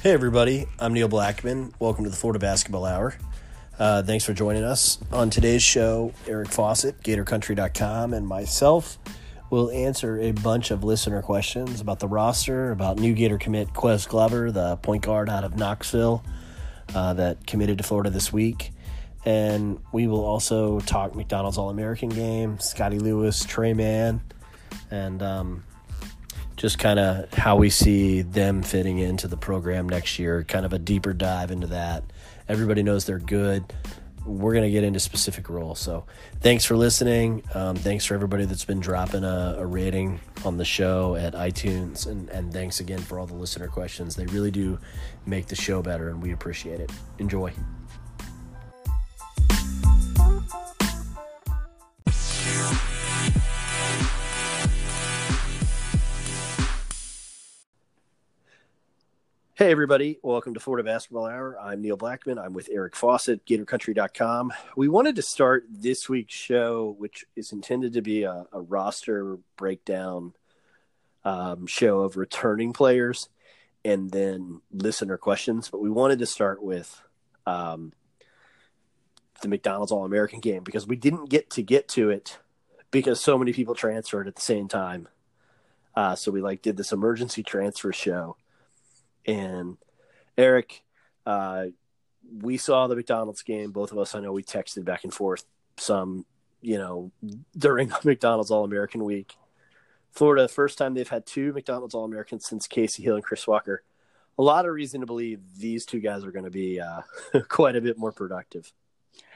Hey, everybody. I'm Neil Blackman. Welcome to the Florida Basketball Hour. Uh, thanks for joining us. On today's show, Eric Fawcett, GatorCountry.com, and myself will answer a bunch of listener questions about the roster, about new Gator commit Ques Glover, the point guard out of Knoxville uh, that committed to Florida this week. And we will also talk McDonald's All American game, Scottie Lewis, Tre Mann, and um, just kind of how we see them fitting into the program next year, kind of a deeper dive into that. Everybody knows they're good. We're going to get into specific roles. So thanks for listening. Um, thanks for everybody that's been dropping a, a, rating on the show at iTunes. And, and thanks again for all the listener questions. They really do make the show better, and we appreciate it. Enjoy. Hey, everybody. Welcome to Florida Basketball Hour. I'm Neil Blackman. I'm with Eric Fawcett, GatorCountry.com. We wanted to start this week's show, which is intended to be a, a roster breakdown um, show of returning players and then listener questions. But we wanted to start with um, the McDonald's All American game because we didn't get to get to it because so many people transferred at the same time. Uh, so we like did this emergency transfer show and Eric, uh, we saw the McDonald's game. Both of us, I know, we texted back and forth some, you know, during McDonald's All American Week. Florida, first time they've had two McDonald's All Americans since Kasey Hill and Chris Walker. A lot of reason to believe these two guys are going to be uh, quite a bit more productive.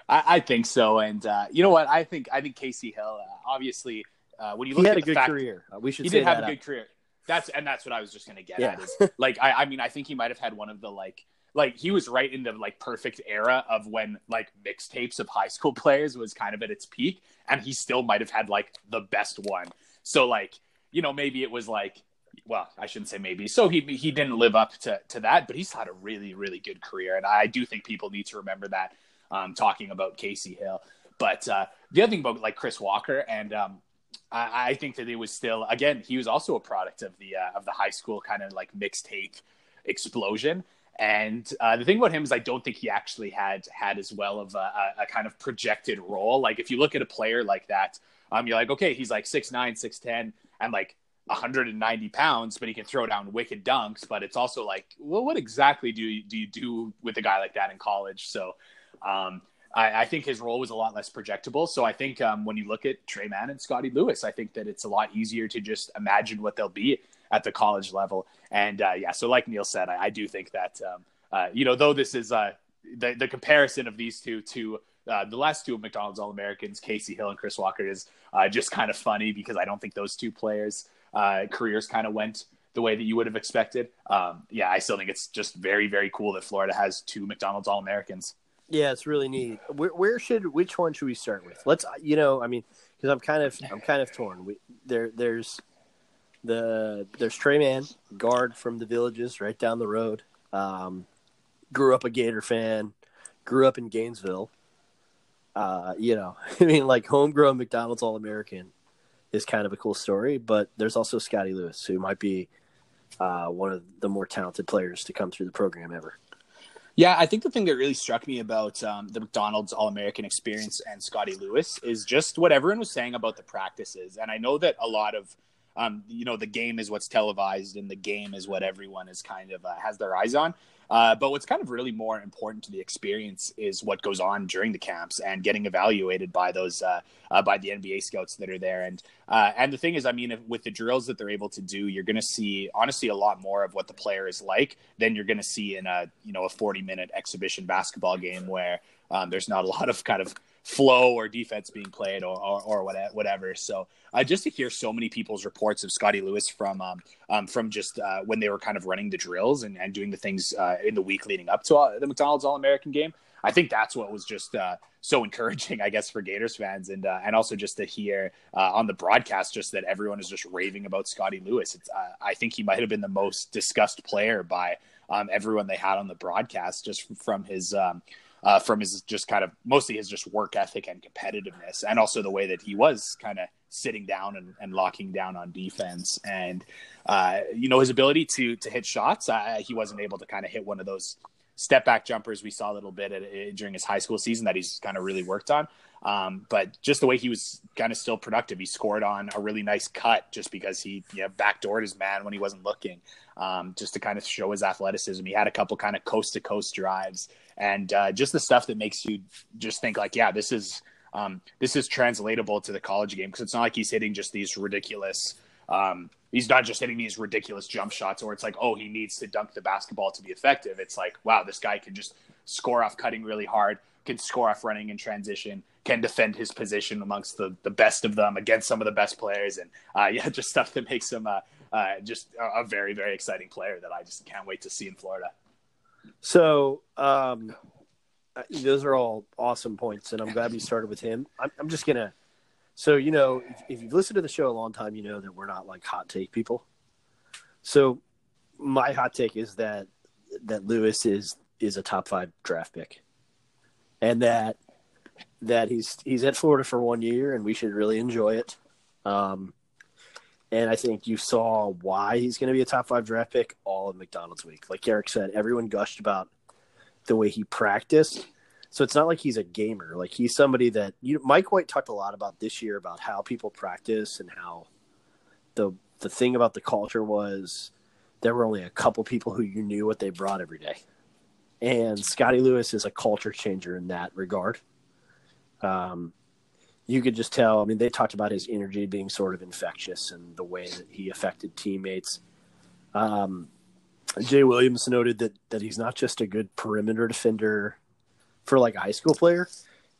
I, I think so, and uh, you know what? I think I think Kasey Hill, uh, obviously, uh, when you look he at had a good fact, career. Uh, we should he did have a good career. That's and that's what I was just gonna get Yeah. at. Is like I, I mean I think he might have had one of the like like he was right in the like perfect era of when like mixtapes of high school players was kind of at its peak, and he still might have had like the best one. So like you know maybe it was like well I shouldn't say maybe. So he he didn't live up to to that, but he's had a really really good career, and I do think people need to remember that. Um, talking about Kasey Hill, but uh, the other thing about like Chris Walker and um, I, I think that it was still again he was also a product of the uh, of the high school kind of like mixtape explosion. And uh, the thing about him is, I don't think he actually had had as well of a, a, kind of projected role. Like if you look at a player like that, um, you're like, okay, he's like six nine, six ten, and like 190 pounds, but he can throw down wicked dunks. But it's also like, well, what exactly do you do you do with a guy like that in college? So um, I, I, think his role was a lot less projectable. So I think um, when you look at Tre Mann and Scottie Lewis, I think that it's a lot easier to just imagine what they'll be at the college level. And uh, yeah, so like Neil said, I, I do think that um, uh, you know though this is uh, the the comparison of these two to uh, the last two of McDonald's All Americans, Kasey Hill and Chris Walker, is uh, just kind of funny because I don't think those two players' uh, careers kind of went the way that you would have expected. Um, yeah, I still think it's just very very cool that Florida has two McDonald's All Americans. Yeah, it's really neat. Where, where should which one should we start with? Let's you know, I mean, because I'm kind of I'm kind of torn. We, there there's the there's Tre Mann, guard from the villages right down the road. Um, grew up a Gator fan. Grew up in Gainesville. Uh, you know, I mean, like homegrown McDonald's All American is kind of a cool story. But there's also Scottie Lewis, who might be uh, one of the more talented players to come through the program ever. Yeah, I think the thing that really struck me about um, the McDonald's All American experience and Scottie Lewis is just what everyone was saying about the practices. And I know that a lot of, um, you know, the game is what's televised and the game is what everyone is kind of uh, has their eyes on. Uh, but what's kind of really more important to the experience is what goes on during the camps and getting evaluated by those uh, uh, by the NBA scouts that are there. And uh, and the thing is, I mean, if, with the drills that they're able to do, you're going to see honestly a lot more of what the player is like than you're going to see in a you know a 40 minute exhibition basketball game where um, there's not a lot of kind of flow or defense being played or, or, or whatever. So uh, just to hear so many people's reports of Scottie Lewis from um, um, from just uh, when they were kind of running the drills and, and doing the things uh, in the week leading up to uh, the McDonald's All American game, I think that's what was just uh, so encouraging, I guess, for Gators fans, and uh, and also just to hear on the broadcast just that everyone is just raving about Scottie Lewis. I think he might have been the most discussed player by um, everyone they had on the broadcast, just from his. Um, uh, from his just kind of mostly his just work ethic and competitiveness, and also the way that he was kind of sitting down and, and locking down on defense, and uh, you know his ability to to hit shots. Uh, he wasn't able to kind of hit one of those step back jumpers we saw a little bit at, during his high school season that he's kind of really worked on. Um, but just the way he was kind of still productive, he scored on a really nice cut just because he you know, backdoored his man when he wasn't looking, um, just to kind of show his athleticism. He had a couple kind of coast to coast drives and uh, just the stuff that makes you just think like, yeah, this is um, this is translatable to the college game because it's not like he's hitting just these ridiculous. Um, he's not just hitting these ridiculous jump shots, or it's like, oh, he needs to dunk the basketball to be effective. It's like, wow, this guy can just score off cutting really hard, can score off running in transition, can defend his position amongst the, the best of them against some of the best players, and uh, yeah, just stuff that makes him uh, uh, just a, a, very very exciting player that I just can't wait to see in Florida. So um, those are all awesome points, and I'm glad we started with him. I'm, I'm just gonna. So you know, if, if you've listened to the show a long time, you know that we're not like hot take people. So my hot take is that that Lewis is is a top five draft pick, and that that he's he's at Florida for one year, and we should really enjoy it. Um, and I think you saw why he's going to be a top five draft pick all of McDonald's week. Like Eric said, everyone gushed about the way he practiced. So it's not like he's a gamer. Like he's somebody that you Mike White talked a lot about this year about how people practice and how the the thing about the culture was there were only a couple people who you knew what they brought every day. And Scottie Lewis is a culture changer in that regard. Um, you could just tell. I mean, they talked about his energy being sort of infectious and the way that he affected teammates. Um, Jay Williams noted that that he's not just a good perimeter defender for like a high school player.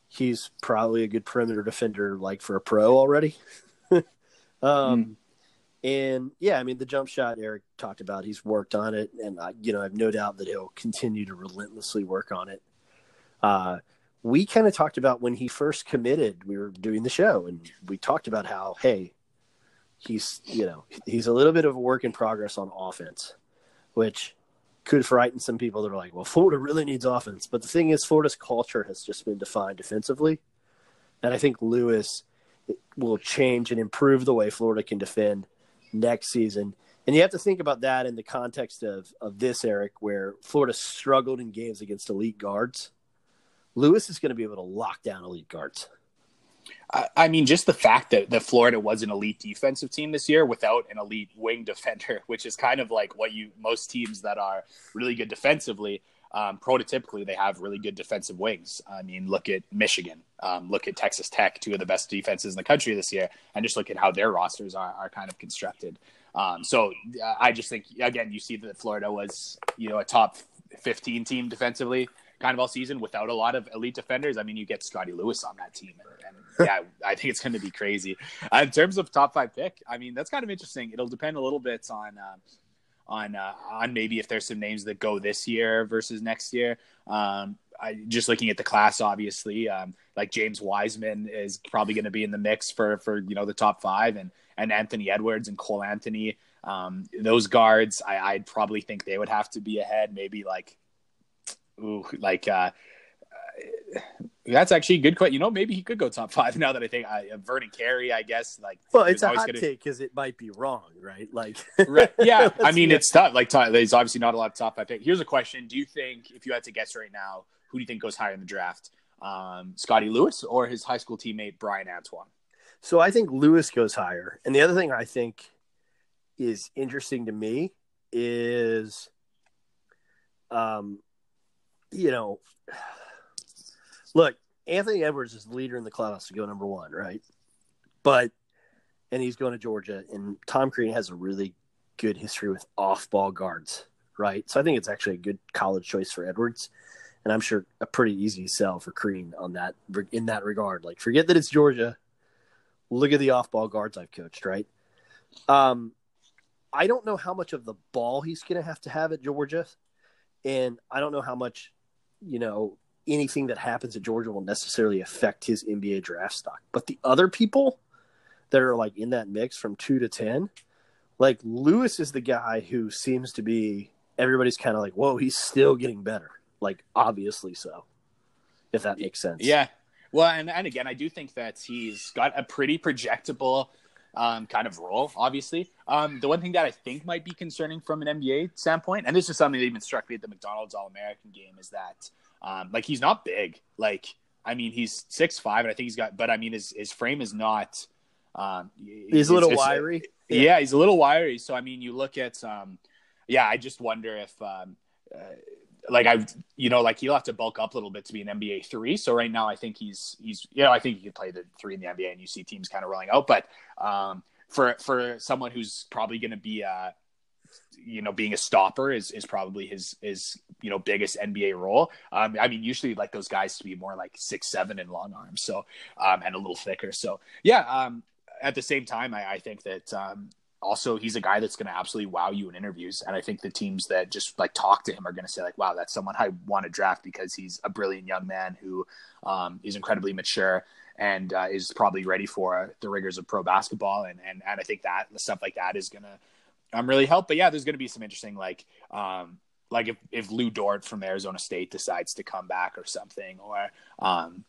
He's probably a good perimeter defender like for a pro already. um, mm. And yeah, I mean the jump shot Eric talked about. He's worked on it, and I, you know I have no doubt that he'll continue to relentlessly work on it. Uh, we kind of talked about when he first committed. We were doing the show, and we talked about how hey, he's you know he's a little bit of a work in progress on offense, which could frighten some people that are like, well, Florida really needs offense. But the thing is, Florida's culture has just been defined defensively, and I think Lewis will change and improve the way Florida can defend next season. And you have to think about that in the context of of this, Eric, where Florida struggled in games against elite guards Lewis is going to be able to lock down elite guards. I mean, just the fact that, that Florida was an elite defensive team this year without an elite wing defender, which is kind of like what you most teams that are really good defensively, um, prototypically they have really good defensive wings. I mean, look at Michigan, um, look at Texas Tech, two of the best defenses in the country this year, and just look at how their rosters are, are kind of constructed. Um, so I just think again, you see that Florida was you know a top 15 team defensively kind of all season without a lot of elite defenders. I mean, you get Scottie Lewis on that team, and, and yeah, I think it's going to be crazy. Uh, in terms of top five pick, I mean, that's kind of interesting. It'll depend a little bit on. Uh, on uh, on maybe if there's some names that go this year versus next year. Um, I just looking at the class, obviously, um, like James Wiseman is probably going to be in the mix for for you know the top five, and and Anthony Edwards and Cole Anthony. Um, those guards, I, I'd probably think they would have to be ahead. Maybe like ooh, like uh, that's actually a good question. You know, maybe he could go top five now that I think I, uh, Vernon Carey, I guess. Like, well, it's a hot gonna... take because it might be wrong, right? Like, right. yeah. I mean, it's tough. Like, there's obviously not a lot of top five pick. Here's a question: Do you think, if you had to guess right now, who do you think goes higher in the draft, um, Scottie Lewis or his high school teammate Bryan Antoine? So I think Lewis goes higher, and the other thing I think is interesting to me is, um, you know, look, Anthony Edwards is the leader in the class to go number one, right? But and he's going to Georgia, and Tom Crean has a really good history with off-ball guards, right? So I think it's actually a good college choice for Edwards, and I'm sure a pretty easy sell for Crean on that in that regard. Like, forget that it's Georgia. Look at the off-ball guards I've coached, right? Um, I don't know how much of the ball he's going to have to have at Georgia, and I don't know how much you know, anything that happens at Georgia will necessarily affect his NBA draft stock. But the other people that are like in that mix from two to 10, like Lewis is the guy who seems to be everybody's kind of like, whoa, he's still getting better. Like, obviously so. if that makes sense. Yeah. Well, and, and again, I do think that he's got a pretty projectable um, kind of role, obviously. Um, the one thing that I think might be concerning from an NBA standpoint, and this is something that even struck me at the McDonald's All American game, is that um, like he's not big. Like, I mean, he's six five, and I think he's got, but I mean, his his frame is not. Um, he's a little wiry. Yeah. yeah. he's a little wiry. So I mean, you look at, um, yeah, I just wonder if. Um, uh, like I've you know, like he'll have to bulk up a little bit to be an NBA three. So right now, I think he's he's you know I think he could play the three in the NBA, and you see teams kind of rolling out. But um, for for someone who's probably going to be uh you know being a stopper is is probably his his you know biggest NBA role. Um, I mean, usually like those guys to be more like six seven and long arms, so um, and a little thicker. So yeah, um, at the same time, I, I think that um, also he's a guy that's going to absolutely wow you in interviews and i think the teams that just like talk to him are going to say like wow that's someone i want to draft because he's a brilliant young man who um, is incredibly mature and uh, is probably ready for the rigors of pro basketball and and, and i think that stuff like that is going to um, really help. But yeah there's going to be some interesting like um, like if, if Lu Dort from Arizona State decides to come back or something, or um,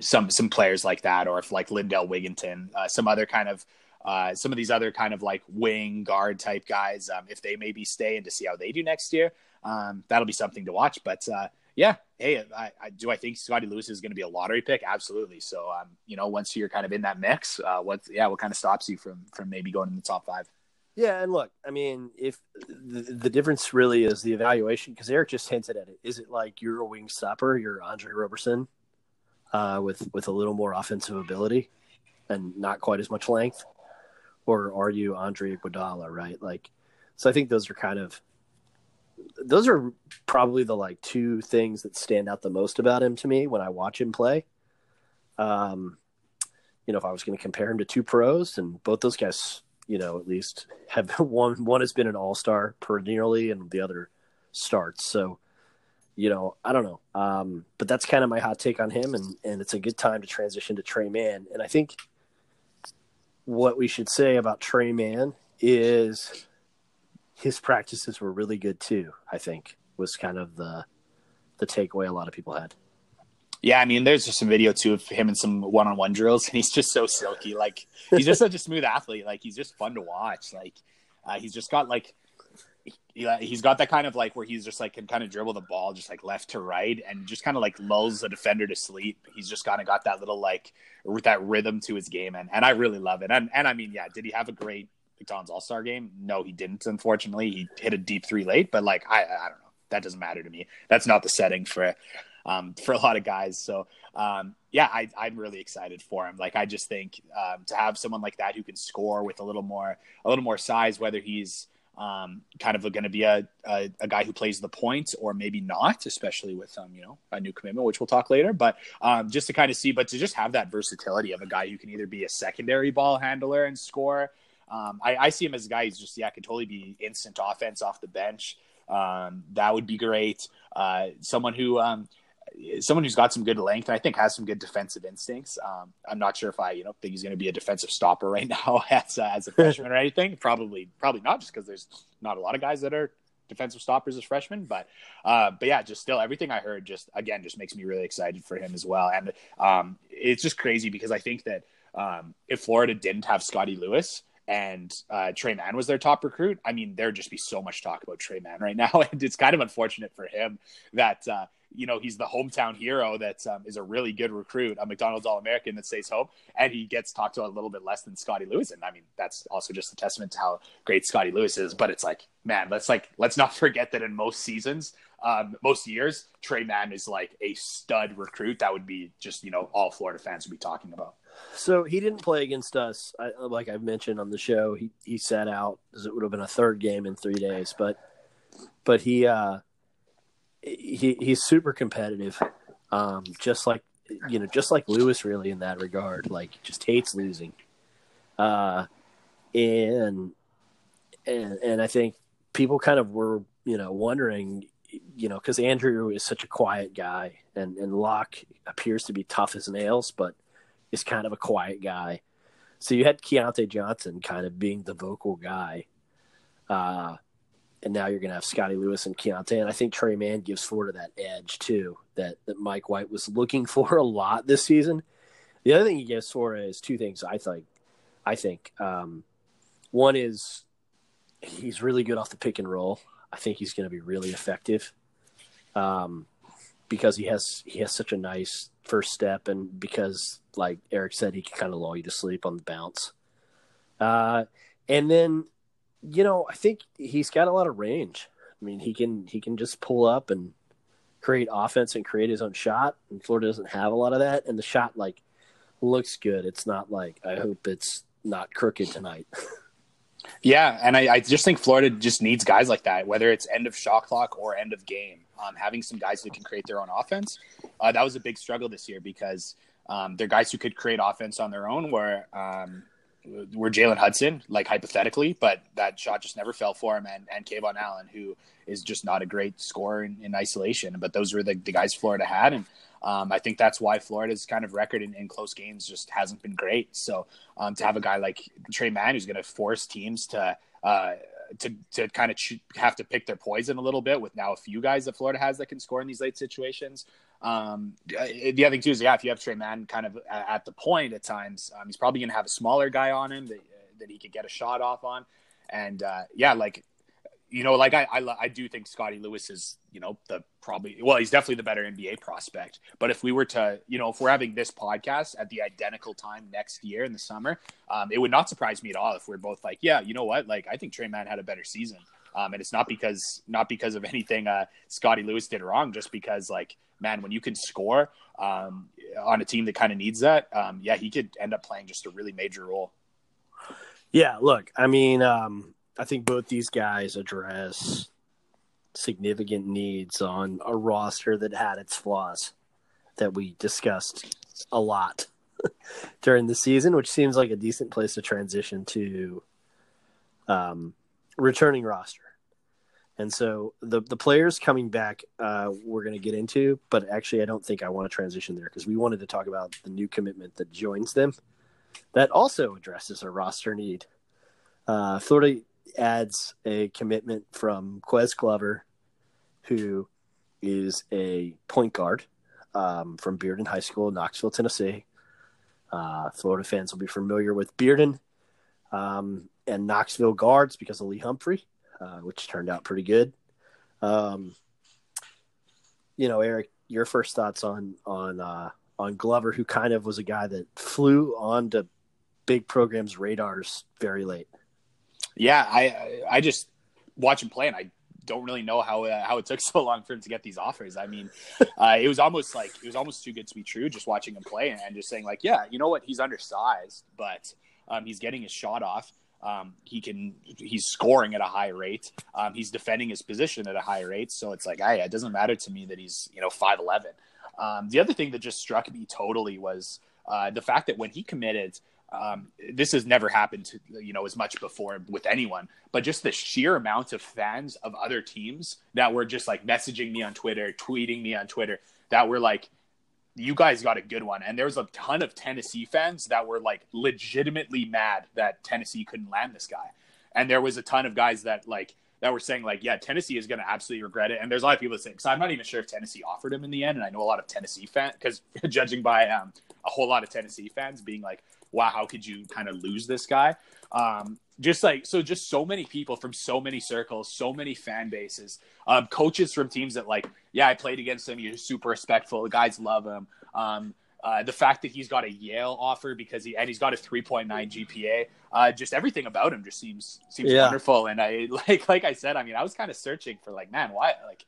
some some players like that, or if like Lindell Wigginton, uh, some other kind of uh, some of these other kind of like wing guard type guys, um, if they maybe stay and to see how they do next year, um, that'll be something to watch. But uh, yeah, hey, I, I, do I think Scottie Lewis is going to be a lottery pick? Absolutely. So, um, you know, once you're kind of in that mix, uh, what yeah, what kind of stops you from from maybe going in the top five? Yeah, and look, I mean, if the, the difference really is the evaluation, because Eric just hinted at it. Is it like you're a wing stopper, you're Andre Roberson, uh, with with a little more offensive ability and not quite as much length? Or are you Andre Iguodala, right? Like, so I think those are kind of those are probably the like two things that stand out the most about him to me when I watch him play. Um, you know, if I was going to compare him to two pros, and both those guys, you know, at least have one one has been an all star perennially, and the other starts. So, you know, I don't know, um, but that's kind of my hot take on him, and and it's a good time to transition to Tre Mann, and I think what we should say about Tre Mann is his practices were really good too. I think was kind of the the takeaway a lot of people had. Yeah, I mean, there's just some video too of him and some one-on-one drills, and he's just so silky. Like he's just such a smooth athlete. Like he's just fun to watch. Like uh, he's just got like he, he's got that kind of like where he's just like can kind of dribble the ball just like left to right and just kind of like lulls the defender to sleep. He's just kind of got that little like that rhythm to his game and and I really love it. And and I mean, yeah, did he have a great McDonald's All Star game? No, he didn't. Unfortunately, he hit a deep three late, but like I I don't know. That doesn't matter to me. That's not the setting for um, for a lot of guys. So um, yeah, I, I'm really excited for him. Like I just think um, to have someone like that who can score with a little more a little more size, whether he's um, kind of going to be a, a, a, guy who plays the point or maybe not, especially with um, you know a new commitment, which we'll talk later. But um, just to kind of see, but to just have that versatility of a guy who can either be a secondary ball handler and score. Um, I, I, see him as a guy who's just yeah, could totally be instant offense off the bench. Um, that would be great. Uh, someone who um, someone who's got some good length and I think has some good defensive instincts. Um, I'm not sure if I, you know, think he's going to be a defensive stopper right now as, uh, as a freshman or anything. Probably, probably not, just because there's not a lot of guys that are defensive stoppers as freshmen. But, uh, but yeah, just still everything I heard, just again, just makes me really excited for him as well. And um, it's just crazy because I think that um, if Florida didn't have Scottie Lewis, and uh, Tre Mann was their top recruit. I mean, there'd just be so much talk about Tre Mann right now, and it's kind of unfortunate for him that uh, you know he's the hometown hero that um, is a really good recruit, a McDonald's All American that stays home, and he gets talked to a little bit less than Scottie Lewis. And I mean, that's also just a testament to how great Scottie Lewis is. But it's like, man, let's like let's not forget that in most seasons, um, most years, Tre Mann is like a stud recruit. That would be just you know all Florida fans would be talking about. So he didn't play against us, I, like I've mentioned on the show. He he sat out as it would have been a third game in three days, but but he uh, he he's super competitive, um, just like you know, just like Lewis, really in that regard. Like, just hates losing, uh, and and and I think people kind of were you know wondering, you know, because Andrew is such a quiet guy, and and Locke appears to be tough as nails, but is kind of a quiet guy. So you had Keyontae Johnson kind of being the vocal guy. Uh, and now you're going to have Scottie Lewis and Keyontae. And I think Tre Mann gives Florida that edge too that that Mike White was looking for a lot this season. The other thing he gives Florida is two things. I think. I think um, one is he's really good off the pick and roll. I think he's going to be really effective um, because he has he has such a nice first step, and because like Eric said, he can kind of lull you to sleep on the bounce. Uh, and then you know, I think he's got a lot of range. I mean, he can he can just pull up and create offense and create his own shot. And Florida doesn't have a lot of that. And the shot like looks good. It's not like I hope it's not crooked tonight. yeah, and I, I, just think Florida just needs guys like that, whether it's end of shot clock or end of game. Um, having some guys who can create their own offense, uh, that was a big struggle this year because um, they're guys who could create offense on their own. Where um, were Jalen Hudson, like hypothetically, but that shot just never fell for him, and and KeVaughn Allen, who is just not a great scorer in, in isolation. But those were the, the guys Florida had, and um, I think that's why Florida's kind of record in, in close games just hasn't been great. So um, to have a guy like Tre Mann who's going to force teams to uh, to to kind of have to pick their poison a little bit with now a few guys that Florida has that can score in these late situations. Um, uh, the other thing too is yeah, if you have Tre Mann kind of at the point at times, um, he's probably going to have a smaller guy on him that that he could get a shot off on, and uh, yeah, like you know, like I, I, I do think Scottie Lewis is, you know, the probably, well, he's definitely the better NBA prospect. But if we were to, you know, if we're having this podcast at the identical time next year in the summer, um, it would not surprise me at all if we're both like, yeah, you know what? Like, I think Tre Mann had a better season. Um, and it's not because, not because of anything uh, Scottie Lewis did wrong, just because, like, man, when you can score um, on a team that kind of needs that, um, yeah, he could end up playing just a really major role. Yeah, look, I mean, um, I think both these guys address significant needs on a roster that had its flaws that we discussed a lot during the season, which seems like a decent place to transition to um, returning roster. And so the the players coming back, uh, we're going to get into, but actually, I don't think I want to transition there because we wanted to talk about the new commitment that joins them that also addresses a roster need. Uh, Florida adds a commitment from Ques Glover, who is a point guard um, from Bearden High School, Knoxville, Tennessee. Uh, Florida fans will be familiar with Bearden um, and Knoxville guards because of Lee Humphrey, uh, which turned out pretty good. Um, you know, Eric, your first thoughts on on uh, on Glover, who kind of was a guy that flew onto big programs' radars very late yeah, I I just watch him play, and I don't really know how uh, how it took so long for him to get these offers. I mean, uh, it was almost like it was almost too good to be true. Just watching him play and, and just saying like, yeah, you know what, he's undersized, but um, he's getting his shot off. Um, he can he's scoring at a high rate. Um, he's defending his position at a high rate. So it's like, hey, it doesn't matter to me that he's you know five eleven. Um, the other thing that just struck me totally was uh, the fact that when he committed, um, this has never happened to you know as much before with anyone but just the sheer amount of fans of other teams that were just like messaging me on twitter tweeting me on twitter that were like you guys got a good one and there was a ton of tennessee fans that were like legitimately mad that tennessee couldn't land this guy and there was a ton of guys that like that were saying like, yeah, Tennessee is going to absolutely regret it. And there's a lot of people that say, because I'm not even sure if Tennessee offered him in the end. And I know a lot of Tennessee fans, because judging by um, a whole lot of Tennessee fans being like, wow, how could you kind of lose this guy? Um, just like so, just so many people from so many circles, so many fan bases, um, coaches from teams that like, yeah, I played against him. He's super respectful. The guys love him. Um, uh, the fact that he's got a Yale offer because he and he's got a 3.9 GPA, uh, just everything about him just seems seems yeah. wonderful. And I like like I said, I mean, I was kind of searching for like, man, why like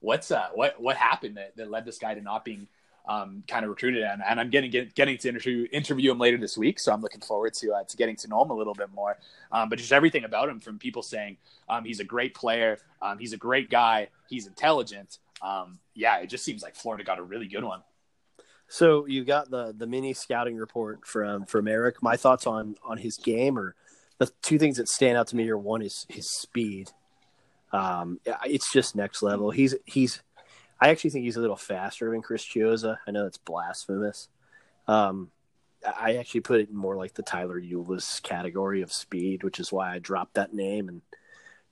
what's uh what what happened that, that led this guy to not being um, kind of recruited and, and I'm getting get, getting to interview interview him later this week, so I'm looking forward to uh, to getting to know him a little bit more. Um, but just everything about him from people saying um, he's a great player, um, he's a great guy, he's intelligent. Um, yeah, it just seems like Florida got a really good one. So you got the the mini scouting report from from Eric. My thoughts on on his game or the two things that stand out to me are one is his speed. Um, it's just next level. He's he's I actually think he's a little faster than Chris Chiozza. I know that's blasphemous. Um, I actually put it more like the Tyler Ulis category of speed, which is why I dropped that name and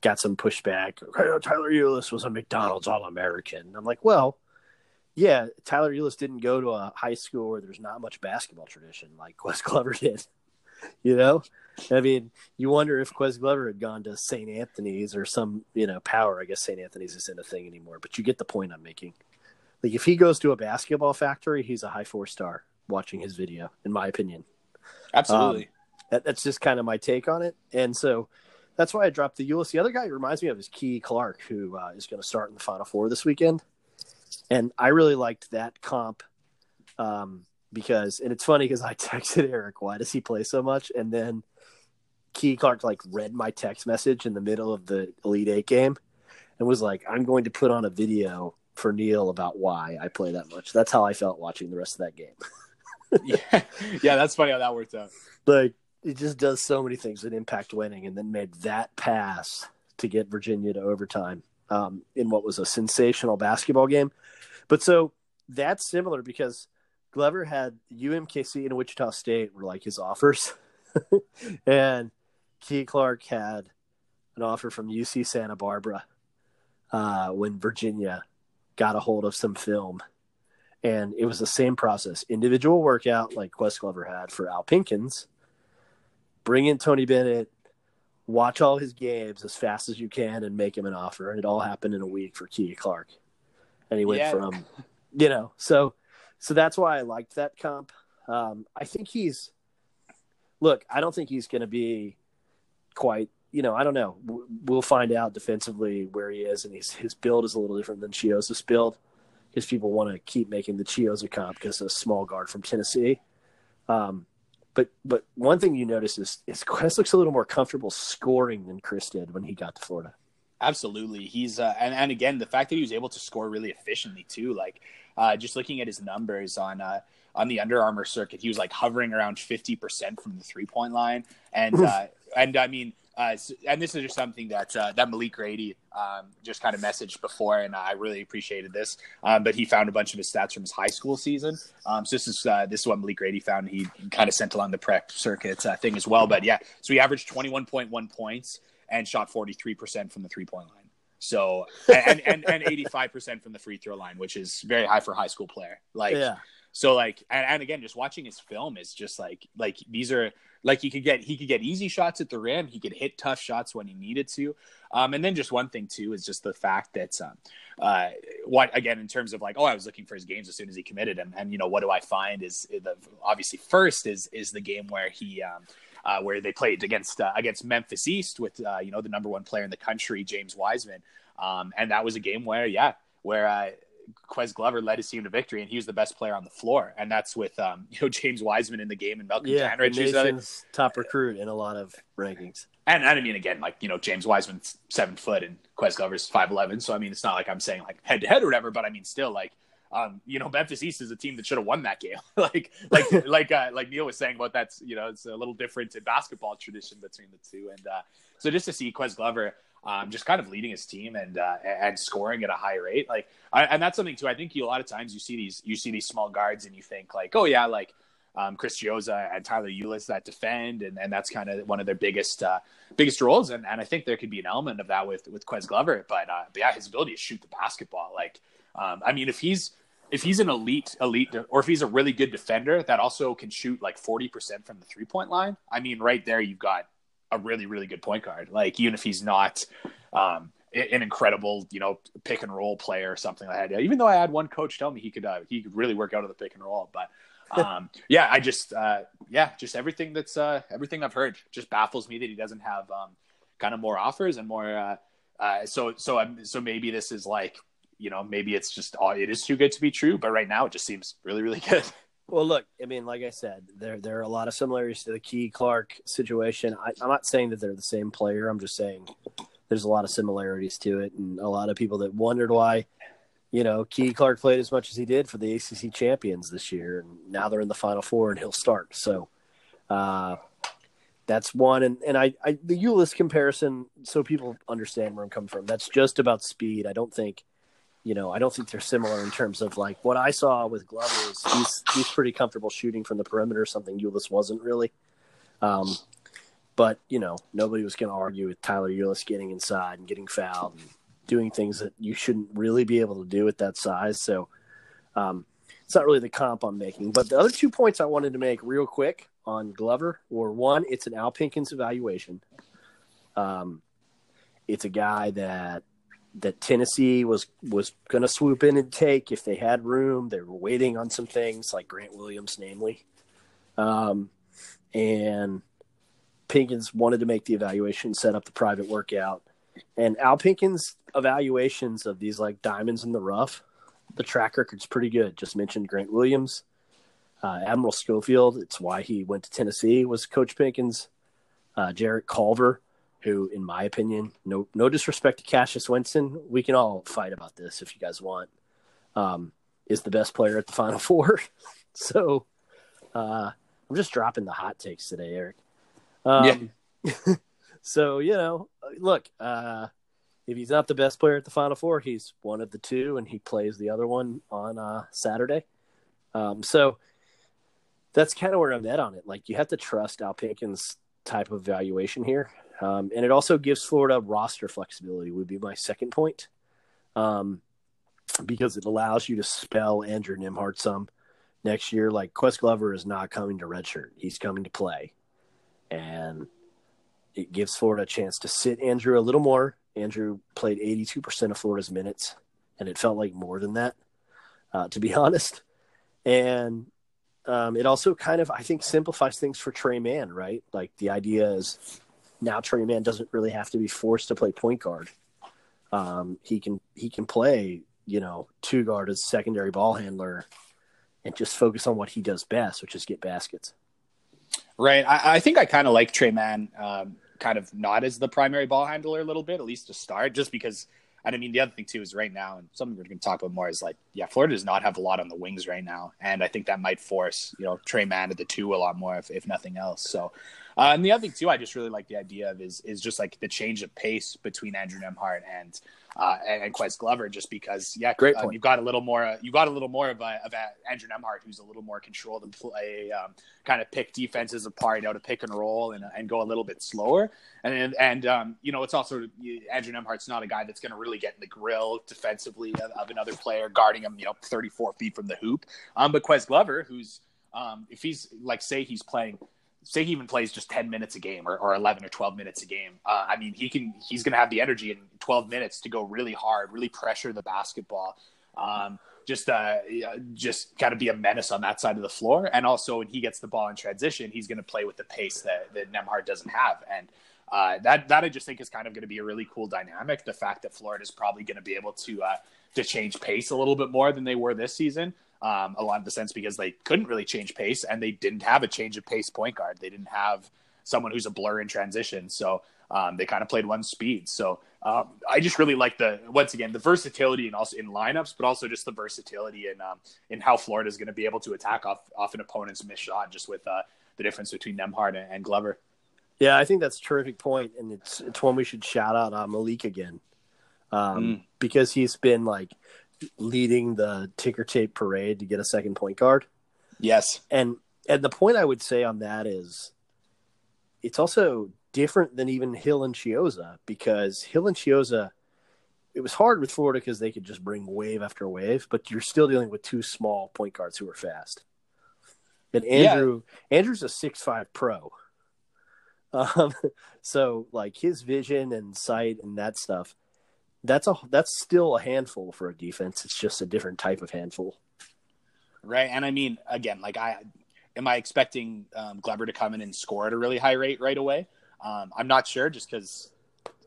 got some pushback. Tyler Ulis was a McDonald's All American. I'm like, well, yeah, Tyler Ulis didn't go to a high school where there's not much basketball tradition like Ques Glover did. You know, I mean, you wonder if Ques Glover had gone to St. Anthony's or some, you know, power. I guess St. Anthony's isn't a thing anymore, but you get the point I'm making. Like, if he goes to a basketball factory, he's a high four star watching his video, in my opinion. Absolutely. Um, that, that's just kind of my take on it. And so that's why I dropped the Ulis. The other guy reminds me of is Key Clark, who uh, is going to start in the Final Four this weekend. And I really liked that comp um, because, and it's funny because I texted Eric, why does he play so much? And then Key Clark like read my text message in the middle of the Elite Eight game and was like, I'm going to put on a video for Neil about why I play that much. That's how I felt watching the rest of that game. yeah, yeah, that's funny how that worked out. Like it just does so many things that impact winning, and then made that pass to get Virginia to overtime um, in what was a sensational basketball game. But so that's similar because Glover had UMKC and Wichita State were like his offers, and Key Clark had an offer from UC Santa Barbara uh, when Virginia got a hold of some film. And it was the same process individual workout like Ques Glover had for Al Pinkins, bring in Tony Bennett, watch all his games as fast as you can, and make him an offer. And it all happened in a week for Key Clark, and he went yeah. from, you know, so so that's why I liked that comp. Um, I think he's look. I don't think he's going to be quite. You know, I don't know. We'll find out defensively where he is, and he's, his build is a little different than Chiozza's build because people want to keep making the Chiozza comp because a small guard from Tennessee. Um, but but one thing you notice is is Ques looks a little more comfortable scoring than Chris did when he got to Florida. Absolutely, he's uh, and and again the fact that he was able to score really efficiently too. Like uh, just looking at his numbers on uh, on the Under Armour circuit, he was like hovering around fifty percent from the three point line, and uh, and I mean uh, and this is just something that uh, that Malik Grady um, just kind of messaged before, and I really appreciated this. Um, but he found a bunch of his stats from his high school season. Um, so this is uh, this is what Malik Grady found. He kind of sent along the prep circuit uh, thing as well. But yeah, so he averaged twenty one point one points and shot forty three percent from the three point line. So and and and eighty five percent from the free throw line, which is very high for a high school player. Like yeah. So like, and, and, again, just watching his film is just like, like these are like he could get he could get easy shots at the rim. He could hit tough shots when he needed to. Um, and then just one thing too is just the fact that um, uh, what again in terms of like, oh, I was looking for his games as soon as he committed him, and you know what do I find is the obviously first is is the game where he. Um, uh, where they played against uh, against Memphis East with uh, you know the number one player in the country, James Wiseman, um, and that was a game where yeah, where uh, Ques Glover led his team to victory, and he was the best player on the floor. And that's with um, you know James Wiseman in the game and Malcolm yeah, Janrich, top recruit in a lot of rankings. And, and I mean, again, like you know, James Wiseman's seven foot and Ques Glover's five eleven. So I mean, it's not like I'm saying like head to head or whatever, but I mean, still like. Um, you know, Memphis East is a team that should have won that game. like, like, like, uh, like Neil was saying about that's, you know, it's a little different in basketball tradition between the two. And, uh, so just to see Ques Glover, um, just kind of leading his team and uh, and scoring at a high rate. Like, I, and that's something too. I think you, a lot of times you see these you see these small guards and you think like, oh yeah, like um, Chris Chiozza and Tyler Ulis that defend, and, and that's kind of one of their biggest uh, biggest roles. And, and I think there could be an element of that with with Ques Glover. But, uh, but yeah, his ability to shoot the basketball. Like, um, I mean, if he's if he's an elite elite or if he's a really good defender that also can shoot like 40% from the three point line i mean right there you've got a really really good point guard. Like even if he's not um, an incredible you know pick and roll player or something like that. Even though I had one coach tell me he could uh, he could really work out of the pick and roll, but. um, yeah, I just, uh, yeah, just everything that's, uh, everything I've heard just baffles me that he doesn't have, um, kind of more offers and more, uh, uh, so, so, um, so maybe this is like, you know, maybe it's just, oh, it is too good to be true, but right now it just seems really, really good. Well, look, I mean, like I said, there there are a lot of similarities to the Key Clark situation. I, I'm not saying that they're the same player. I'm just saying there's a lot of similarities to it, and a lot of people that wondered why, you know, Key Clark played as much as he did for the ACC champions this year, and now they're in the Final Four, and he'll start. So, uh, that's one, and and I, I the Ulis comparison, so people understand where I'm coming from. That's just about speed. I don't think you know, I don't think they're similar in terms of like what I saw with Glover is he's he's pretty comfortable shooting from the perimeter, something Ulis wasn't really. Um, but you know nobody was going to argue with Tyler Ulis getting inside and getting fouled and doing things that you shouldn't really be able to do at that size. So um, it's not really the comp I'm making. But the other two points I wanted to make real quick on Glover were one, it's an Al Pinkins evaluation. Um, it's a guy that that Tennessee was was going to swoop in and take if they had room. They were waiting on some things like Grant Williams, namely, um, and Pinkins wanted to make the evaluation, set up the private workout, and Al Pinkins' evaluations of these like diamonds in the rough, the track record's pretty good. Just mentioned Grant Williams, uh, Admiral Schofield. It's why he went to Tennessee. Was Coach Pinkins, uh, Jarrett Culver who, in my opinion, no no disrespect to Cassius Winston, we can all fight about this if you guys want. Um, is the best player at the Final Four. so uh, I'm just dropping the hot takes today, Eric. Um, yeah. so you know, look, uh, if he's not the best player at the Final Four, he's one of the two, and he plays the other one on uh, Saturday. Um, so that's kind of where I'm at on it. Like you have to trust Al Pinkins' type of valuation here. Um, and it also gives Florida roster flexibility, would be my second point, um, because it allows you to spell Andrew Nembhard some next year. Like Ques Glover is not coming to redshirt; he's coming to play, and it gives Florida a chance to sit Andrew a little more. Andrew played 82% of Florida's minutes, and it felt like more than that, uh, to be honest. And um, it also kind of, I think, simplifies things for Tre Mann, right? Like the idea is now Tre Mann doesn't really have to be forced to play point guard. Um, he can he can play you know two guard as secondary ball handler, and just focus on what he does best, which is get baskets. Right. I, I think I kind of like Tre Mann, um, kind of not as the primary ball handler a little bit, at least to start, just because. And I mean, the other thing too is right now, and something we're going to talk about more is like, yeah, Florida does not have a lot on the wings right now, and I think that might force you know Tre Mann at the two a lot more, if, if nothing else. So uh, and the other thing too, I just really like the idea of is is just like the change of pace between Andrew Nembhard and uh, and, and Ques Glover, just because yeah, great uh, you've got a little more, you got a little more of a, of a Andrew Nembhard who's a little more controlled and play, um, kind of pick defenses apart, you know, to pick and roll and and go a little bit slower. And and um, you know, it's also Andrew Nembhard's not a guy that's going to really get in the grill defensively of, of, another player guarding him, you know, 34 feet from the hoop. Um, but Ques Glover, who's um, if he's like say he's playing say he even plays just 10 minutes a game or, or 11 or 12 minutes a game uh, i mean he can he's going to have the energy in 12 minutes to go really hard really pressure the basketball um, just uh, just kind of be a menace on that side of the floor and also when he gets the ball in transition he's going to play with the pace that, that Nembhard doesn't have and uh, that that I just think is kind of going to be a really cool dynamic. The fact that Florida is probably going to be able to uh, to change pace a little bit more than they were this season, um, a lot of the sense because they couldn't really change pace and they didn't have a change of pace point guard. They didn't have someone who's a blur in transition. So um, they kind of played one speed. So um, I just really like the once again the versatility and also in lineups, but also just the versatility in um, in how Florida is going to be able to attack off off an opponent's missed shot, just with uh, the difference between Nembhard and, and, Glover. Yeah, I think that's a terrific point, and it's it's one we should shout out uh, Malik again um, mm. because he's been like leading the ticker tape parade to get a second point guard. Yes. And and the point I would say on that is it's also different than even Hill and Chiozza because Hill and Chiozza it was hard with Florida because they could just bring wave after wave, but you're still dealing with two small point guards who are fast. And Andrew yeah. Andrew's a six five pro. Um, so like his vision and sight and that stuff that's a that's still a handful for a defense. It's just a different type of handful. Right, and I mean, again, like I am I expecting um, Glover to come in and score at a really high rate right away? Um, I'm not sure, just because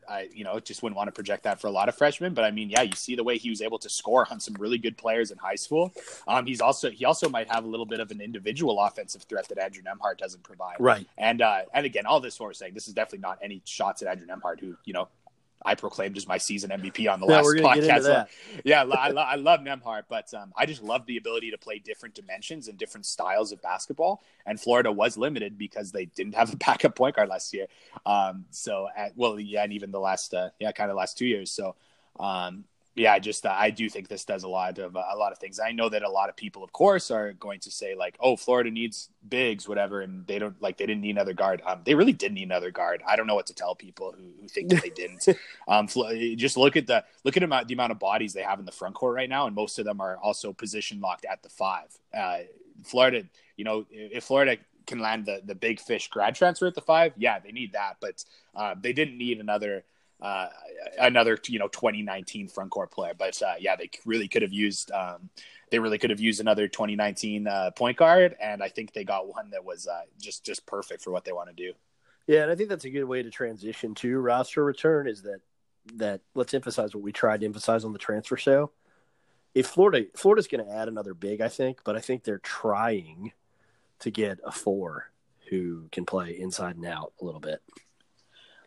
I, you know, just wouldn't want to project that for a lot of freshmen. But I mean, yeah, you see the way he was able to score on some really good players in high school. Um, he's also he also might have a little bit of an individual offensive threat that Andrew Nembhard doesn't provide. Right. And uh, and again, all this we're saying, this is definitely not any shots at Andrew Nembhard, who you know I proclaimed as my season MVP on the last podcast. Yeah, I, I, love Nembhard, but um, I just love the ability to play different dimensions and different styles of basketball. And Florida was limited because they didn't have a backup point guard last year. Um, so, at, well, yeah, and even the last, uh, yeah, kind of last two years. So, um, yeah, I just uh, I do think this does a lot of uh, a lot of things. I know that a lot of people, of course, are going to say like, "Oh, Florida needs bigs, whatever," and they don't like they didn't need another guard. Um, they really did need another guard. I don't know what to tell people who, who think that they didn't. um, just look at the look at the amount of bodies they have in the front court right now, and most of them are also position locked at the five. Uh, Florida, you know, if Florida can land the the big fish grad transfer at the five, yeah, they need that, but uh, they didn't need another uh, another you know 2019 front court player. But uh, yeah, they really could have used um, they really could have used another 2019 uh, point guard, and I think they got one that was uh, just just perfect for what they want to do. Yeah, and I think that's a good way to transition to roster return. Is that that let's emphasize what we tried to emphasize on the transfer show. If Florida Florida's going to add another big, I think, but I think they're trying to get a four who can play inside and out a little bit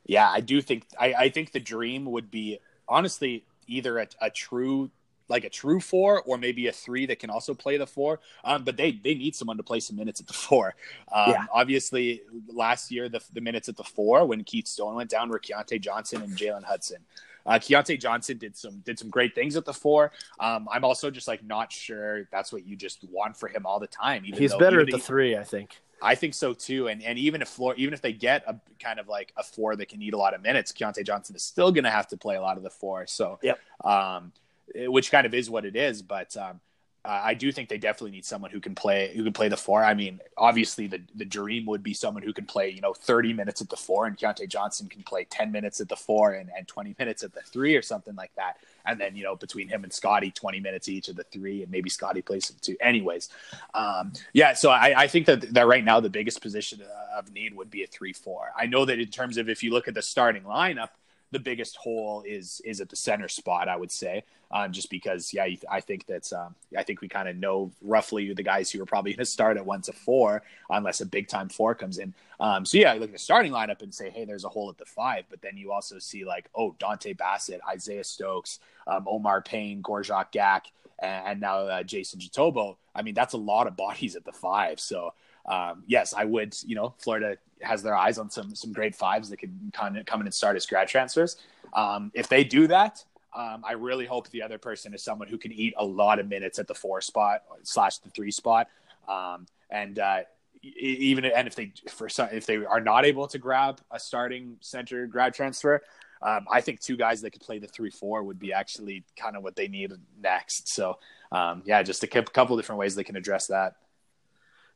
yeah, I do think I, I think the dream would be honestly either a, a true like a true four or maybe a three that can also play the four. Um, but they they need someone to play some minutes at the four. Um, yeah. Obviously, last year the the minutes at the four when Keith Stone went down were Keyontae Johnson and Jalen Hudson. Uh, Keyontae Johnson did some did some great things at the four. Um, I'm also just like not sure that's what you just want for him all the time. He's though, better at the he, three, I think. I think so too. And and even if floor, even if they get a kind of like a four that can eat a lot of minutes, Keyontae Johnson is still going to have to play a lot of the four. So, yep. um, which kind of is what it is. But um, uh, I do think they definitely need someone who can play who can play the four. I mean, obviously the the dream would be someone who can play you know 30 minutes at the four, and Keyontae Johnson can play 10 minutes at the four and, and 20 minutes at the three or something like that. And then you know between him and Scottie, 20 minutes each of the three, and maybe Scottie plays some two. Anyways, um, yeah. So I, I think that that right now the biggest position of need would be a three four. I know that in terms of if you look at the starting lineup the biggest hole is is at the center spot, I would say, um, just because yeah, I think that's um, I think we kind of know roughly the guys who are probably going to start at one to four, unless a big time four comes in. Um, so yeah, you look at the starting lineup and say, hey, there's a hole at the five, but then you also see like, oh, Dontay Bassett, Isaiah Stokes, um, Omar Payne, Gorjok Gak, and, and now uh, Jason Jitoboh. I mean, that's a lot of bodies at the five. So um, yes, I would. You know, Florida has their eyes on some some grade fives that could of come in and start as grad transfers. Um, if they do that, um, I really hope the other person is someone who can eat a lot of minutes at the four spot slash the three spot. Um, and uh, even and if they for some, if they are not able to grab a starting center grad transfer, um, I think two guys that could play the three four would be actually kind of what they need next. So um, yeah, just a couple different ways they can address that.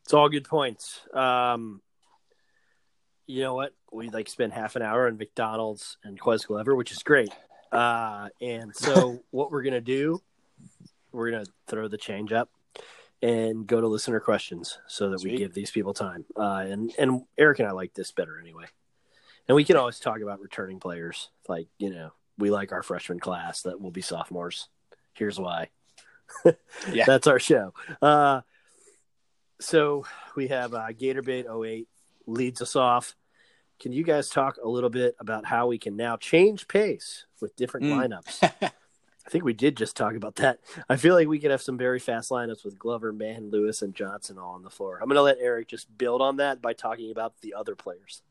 It's all good points. Um, you know what? We like spend half an hour on McDonald's and Ques Glover, which is great. Uh, and so what we're gonna do, we're gonna throw the change up and go to listener questions so that Sweet. we give these people time. Uh, and and Eric and I like this better anyway. And we can always talk about returning players, like you know, we like our freshman class that will be sophomores. Here's why. yeah, that's our show. Uh, so we have uh, Gatorbait 08 leads us off. Can you guys talk a little bit about how we can now change pace with different mm. lineups? I think we did just talk about that. I feel like we could have some very fast lineups with Glover, Mann, Lewis, and Johnson all on the floor. I'm going to let Eric just build on that by talking about the other players.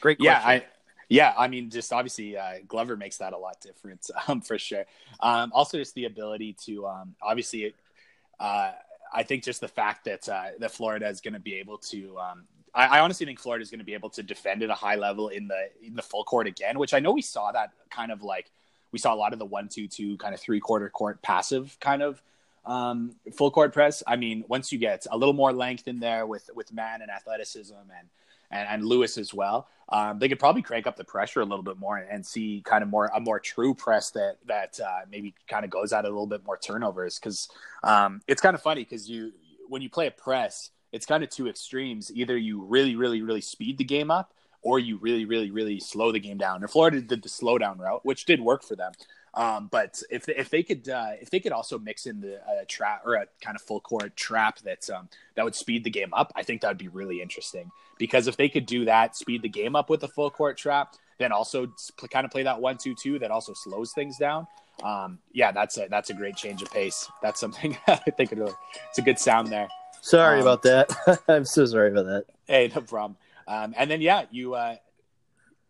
Great question. Yeah, I, yeah, I mean, just obviously uh, Glover makes that a lot different um, for sure. Um, also, just the ability to um, obviously, uh, I think just the fact that uh, that Florida is going to be able to um, I, I honestly think Florida is going to be able to defend at a high level in the in the full court again, which I know we saw that kind of like we saw a lot of the one two two kind of three quarter court passive kind of um, full court press. I mean, once you get a little more length in there with with Mann and athleticism and and, and Lewis as well, um, they could probably crank up the pressure a little bit more and see kind of more a more true press that that uh, maybe kind of goes out a little bit more turnovers because um, it's kind of funny because you when you play a press it's kind of two extremes. Either you really, really, really speed the game up, or you really, really, really slow the game down. And Florida did the slowdown route, which did work for them. Um, but if if they could uh, if they could also mix in the uh, trap or a kind of full court trap that's um, that would speed the game up, I think that would be really interesting. Because if they could do that, speed the game up with a full court trap, then also kind of play that one two two that also slows things down. Um, yeah, that's a that's a great change of pace. That's something I think it really, it's a good sound there. Sorry um, about that. I'm so sorry about that. Hey, no problem. Um, and then yeah, you uh,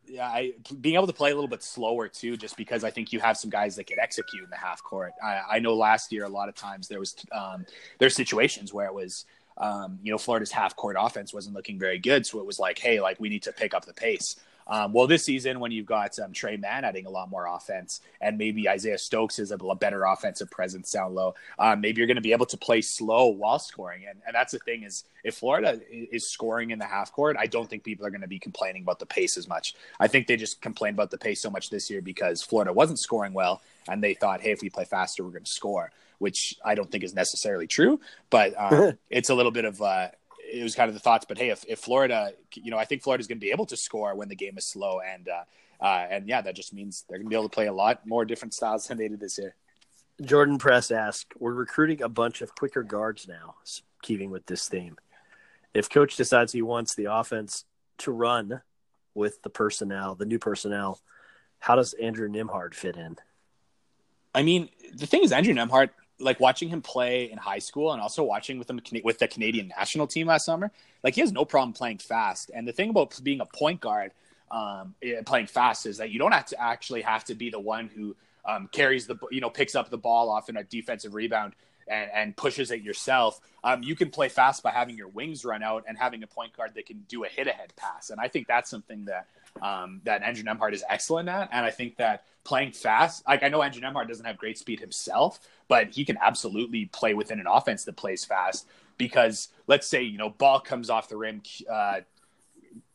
yeah, I, being able to play a little bit slower too, just because I think you have some guys that can execute in the half court. I, I know last year a lot of times there was um, there's situations where it was um, you know Florida's half court offense wasn't looking very good, so it was like, hey, like we need to pick up the pace. Um, well, this season, when you've got um, Tre Mann adding a lot more offense, and maybe Isaiah Stokes is a better offensive presence down low, um, maybe you're going to be able to play slow while scoring. And, and that's the thing is, if Florida is scoring in the half court, I don't think people are going to be complaining about the pace as much. I think they just complained about the pace so much this year because Florida wasn't scoring well, and they thought, hey, if we play faster, we're going to score. Which I don't think is necessarily true, but um, it's a little bit of uh, it was kind of the thoughts. But hey, if, if Florida, you know, I think Florida's going to be able to score when the game is slow, and uh, uh, and yeah, that just means they're going to be able to play a lot more different styles than they did this year. Jordan Press asked, "We're recruiting a bunch of quicker guards now, keeping with this theme. If coach decides he wants the offense to run with the personnel, the new personnel, how does Andrew Nembhard fit in?" I mean, the thing is, Andrew Nembhard like watching him play in high school and also watching with him with the Canadian national team last summer, like he has no problem playing fast. And the thing about being a point guard, um, eh, playing fast is that you don't have to actually have to be the one who um, carries the you know picks up the ball off in a defensive rebound and, and pushes it yourself. Um, you can play fast by having your wings run out and having a point guard that can do a hit ahead pass. And I think that's something that um, that Andrew Nembhard is excellent at. And I think that playing fast, like I know Andrew Nembhard doesn't have great speed himself, but he can absolutely play within an offense that plays fast. Because let's say you know ball comes off the rim, uh,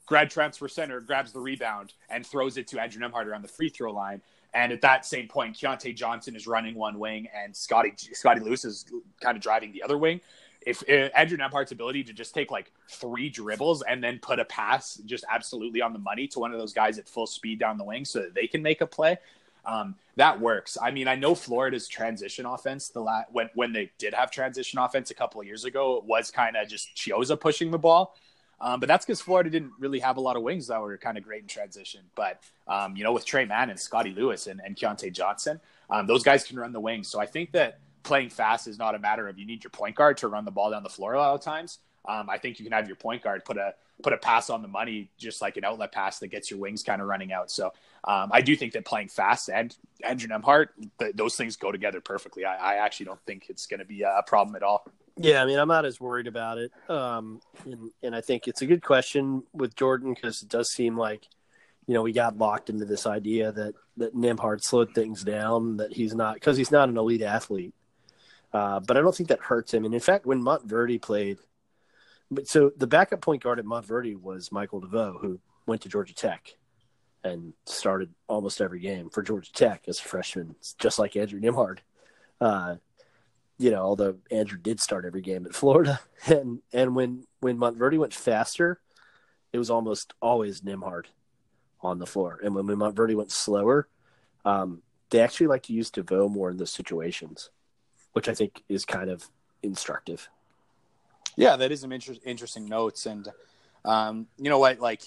grad transfer center grabs the rebound and throws it to Andrew Nembhard around the free throw line. And at that same point, Keyontae Johnson is running one wing, and Scottie Scottie Lewis is kind of driving the other wing if, if Andrew Nembhard's ability to just take like three dribbles and then put a pass just absolutely on the money to one of those guys at full speed down the wing so that they can make a play, um, that works. I mean, I know Florida's transition offense the la- when when they did have transition offense a couple of years ago, it was kind of just Chiozza pushing the ball. Um, but that's because Florida didn't really have a lot of wings that were kind of great in transition. But um, you know, with Tre Mann and Scottie Lewis and, and Keyontae Johnson, um, those guys can run the wings. So I think that playing fast is not a matter of you need your point guard to run the ball down the floor a lot of times. Um, I think you can have your point guard put a put a pass on the money, just like an outlet pass that gets your wings kind of running out. So um, I do think that playing fast and Andrew Nembhard, th- those things go together perfectly. I, I actually don't think it's going to be a problem at all. Yeah, I mean, I'm not as worried about it, um, and, and I think it's a good question with Jordan because it does seem like, you know, we got locked into this idea that that Nembhard slowed things down, that he's not because he's not an elite athlete. Uh, but I don't think that hurts him. And in fact, when Montverde played, but so the backup point guard at Montverde was Michael DeVoe, who went to Georgia Tech and started almost every game for Georgia Tech as a freshman, just like Andrew Nembhard. Uh, you know, although Andrew did start every game at Florida, and and when when Montverde went faster, it was almost always Nembhard on the floor, and when, Montverde went slower, um, they actually like to use DeVoe more in those situations which I think is kind of instructive. Yeah, that is some inter- interesting notes, and um, you know what? Like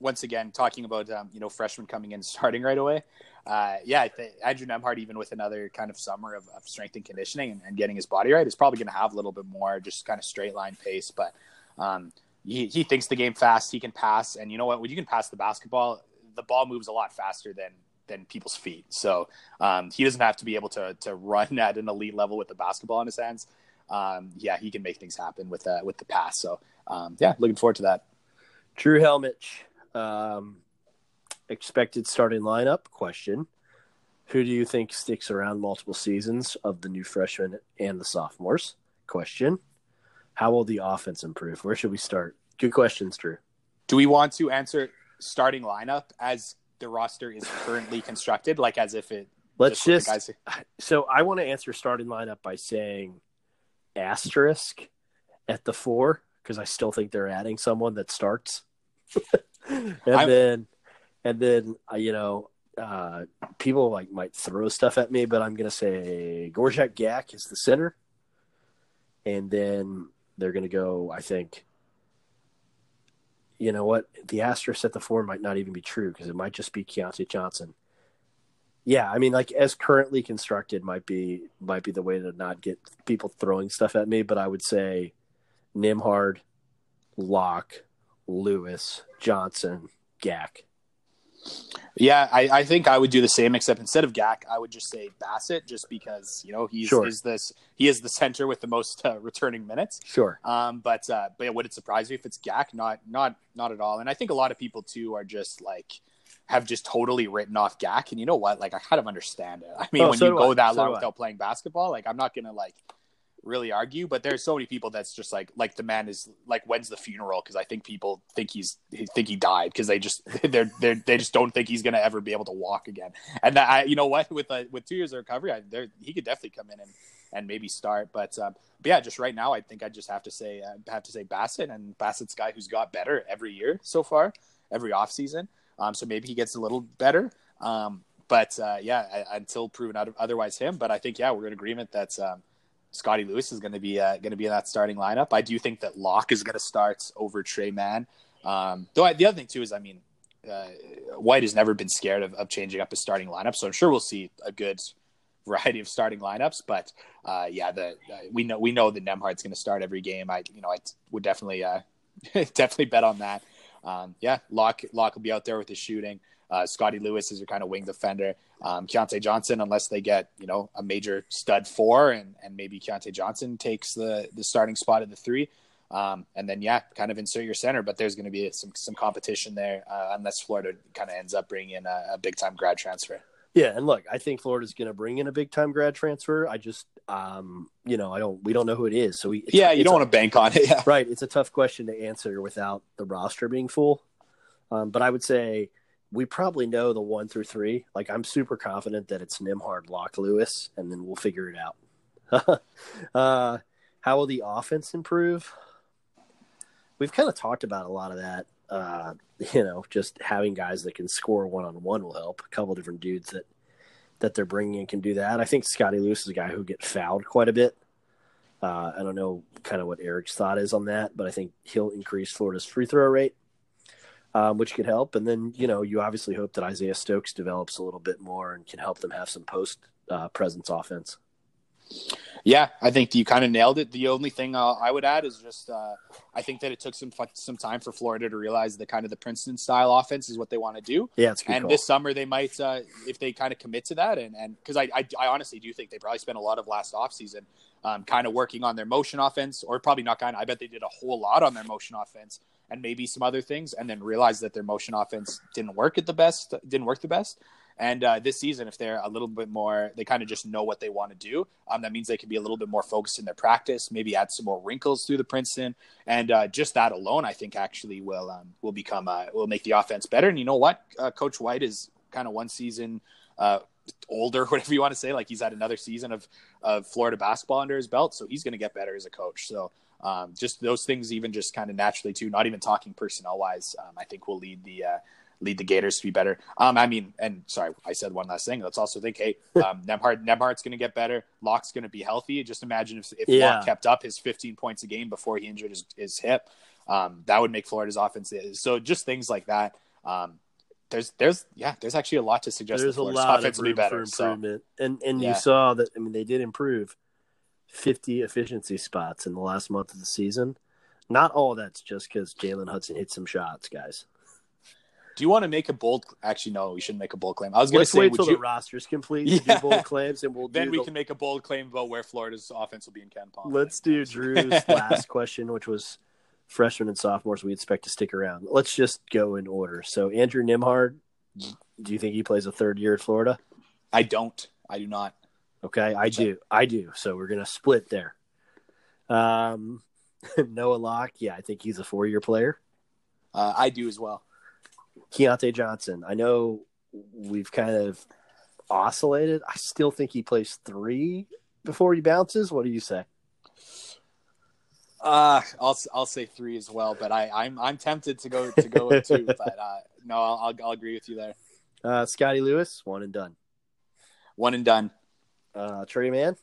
once again, talking about um, you know freshmen coming in starting right away. Uh, yeah, I th- Andrew Nembhard, even with another kind of summer of, of strength and conditioning and, and, getting his body right, is probably going to have a little bit more just kind of straight line pace. But um, he, he thinks the game fast. He can pass, and you know what? When you can pass the basketball, the ball moves a lot faster than than people's feet. So um, he doesn't have to be able to to run at an elite level with the basketball in his hands. Um, yeah, he can make things happen with uh, with the pass. So um, yeah, looking forward to that. Drew Helmich, um, expected starting lineup question. Who do you think sticks around multiple seasons of the new freshmen and the sophomores? Question. How will the offense improve? Where should we start? Good questions, Drew. Do we want to answer starting lineup as the roster is currently constructed, like as if it. Let's just. just so I want to answer starting lineup by saying asterisk at the four because I still think they're adding someone that starts, and I'm... then and then uh, you know uh, people like might throw stuff at me, but I'm gonna say Gorjok Gak is the center, and then they're gonna go. I think you know what? The asterisk at the four might not even be true because it might just be Keyontae Johnson. Yeah, I mean, like as currently constructed, might be might be the way to not get people throwing stuff at me. But I would say Nembhard, Locke, Lewis, Johnson, Gak. Yeah, I, I think I would do the same, except instead of Gak, I would just say Bassett, just because you know he's Sure. is this he is the center with the most uh, returning minutes. Sure. Um, but uh, but would it surprise you if it's Gak? Not not not at all. And I think a lot of people too are just like have just totally written off Gak. And you know what? Like I kind of understand it. I mean, Oh, when so you go I. that So long I. without playing basketball, like I'm not gonna like really argue. But there's so many people that's just like like the man is like when's the funeral? Because I think people think he's think he died because they just they're they're they just don't think he's gonna ever be able to walk again. And that, I, you know what, with uh, with two years of recovery, I, there he could definitely come in and and maybe start. But, um, but yeah, just right now, I think I just have to say uh, have to say Bassett and Bassett's guy who's got better every year so far, every off season. Um, so maybe he gets a little better. Um, but uh, yeah, I, until proven otherwise, him. But I think yeah, we're in agreement that um, Scottie Lewis is going to be uh, going to be in that starting lineup. I do think that Locke is going to start over Tre Mann. Um, though I, the other thing too is, I mean, uh, White has never been scared of, of changing up his starting lineup, so I'm sure we'll see a good variety of starting lineups. But uh, yeah, the uh, we know we know that Nembhard's going to start every game. I you know I would definitely uh, definitely bet on that. Um, yeah, Locke Locke will be out there with his shooting. Uh, Scottie Lewis is your kind of wing defender. Um, Keyontae Johnson, unless they get you know a major stud four, and and maybe Keyontae Johnson takes the the starting spot at the three. Um, and then yeah, kind of insert your center, but there's going to be some some competition there uh, unless Florida kind of ends up bringing in a, a big time grad transfer. Yeah, and look, I think Florida's going to bring in a big time grad transfer. I just, um, you know, I don't, we don't know who it is, so we, it's- yeah, you don't a- want to bank on it. Yeah, right. It's a tough question to answer without the roster being full. Um, but I would say we probably know the one through three. Like I'm super confident that it's Nembhard, Locke, Lewis, and then we'll figure it out. uh, how will the offense improve? We've kind of talked about a lot of that. Uh, you know, just having guys that can score one on one will help. A couple different dudes that that they're bringing in can do that. I think Scottie Lewis is a guy who get fouled quite a bit. Uh, I don't know kind of what Eric's thought is on that, but I think he'll increase Florida's free throw rate, um, which could help. And then you know you obviously hope that Isaiah Stokes develops a little bit more and can help them have some post uh, presence offense. Yeah, I think you kind of nailed it. The only thing uh, I would add is just uh, I think that it took some some time for Florida to realize that kind of the Princeton style offense is what they want to do. Yeah, it's good and call. this summer they might, uh, if they kind of commit to that, and and because I, I I honestly do think they probably spent a lot of last offseason um, kind of working on their motion offense, or probably not kind of. I bet they did a whole lot on their motion offense and maybe some other things, and then realize that their motion offense didn't work at the best, didn't work the best. And uh, this season, if they're a little bit more, they kind of just know what they want to do. Um, that means they can be a little bit more focused in their practice, maybe add some more wrinkles through the Princeton, and uh, just that alone, I think actually will um, will become uh, will make the offense better. And you know what, uh, Coach White is kind of one season uh, older, whatever you want to say. Like he's had another season of of Florida basketball under his belt, so he's going to get better as a coach. So. Um, just those things, even just kind of naturally too. Not even talking personnel wise, um, I think will lead the uh, lead the Gators to be better. Um, I mean, and sorry, I said one last thing. Let's also think, hey, um, Nembhard's going to get better. Locke's going to be healthy. Just imagine if, if Yeah. Locke kept up his 15 points a game before he injured his, his hip. Um, that would make Florida's offense. So just things like that. Um, there's, there's, yeah, there's actually a lot to suggest There's that a Florida's lot offense of will be better. for So improvement, and and Yeah. you saw that. I mean, they did improve fifty efficiency spots in the last month of the season. Not all that's just because Jalen Hudson hit some shots, guys. do you want to make a bold? Actually, no, we shouldn't make a bold claim. I was going to say, wait till you, the roster's complete. Yeah. do bold claims, and we'll then we the- can make a bold claim about where Florida's offense will be in KenPom. Let's do Drew's last question, which was freshmen and sophomores we expect to stick around. Let's just go in order. So Andrew Nembhard, do you think he plays a third year at Florida? I don't. I do not. Okay, I do. I do. So we're gonna split there. Um, Noah Locke, yeah, I think he's a four year player. Uh, I do as well. Keyontae Johnson, I know we've kind of oscillated. I still think he plays three before he bounces. What do you say? Uh, I'll I'll say three as well, but I I'm I'm tempted to go to go with two, but uh, no, I'll, I'll I'll agree with you there. Uh, Scottie Lewis, one and done. One and done. Uh, Tre Mann,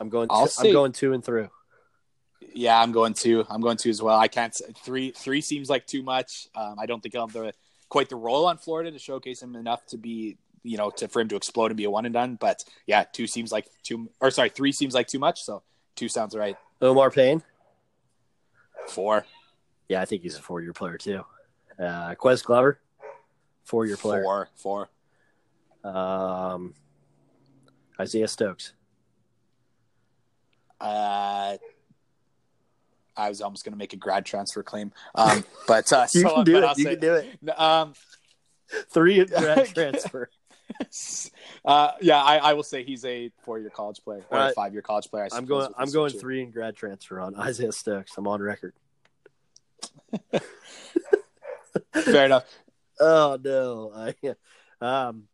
I'm going. I'll I'm going two and through. Yeah, I'm going two. I'm going two as well. I can't three three seems like too much. Um, I don't think I'll have the quite the role on Florida to showcase him enough to be you know to for him to explode and be a one and done. But yeah, two seems like too or sorry, three seems like too much. So two sounds right. Omar Payne, Four. yeah, I think he's a four year player too. Uh, Ques Glover, four year player. Four, four. Um, Isaiah Stokes. Uh, I was almost going to make a grad transfer claim, um, but uh, You so, can do it. I'll You say- can do it. Um, Three grad transfer. uh, yeah, I, I will say he's a four-year college player or Uh, a five-year college player. I I'm going. I'm going three in grad transfer on Isaiah Stokes. I'm on record. Fair enough. Oh no! I, um,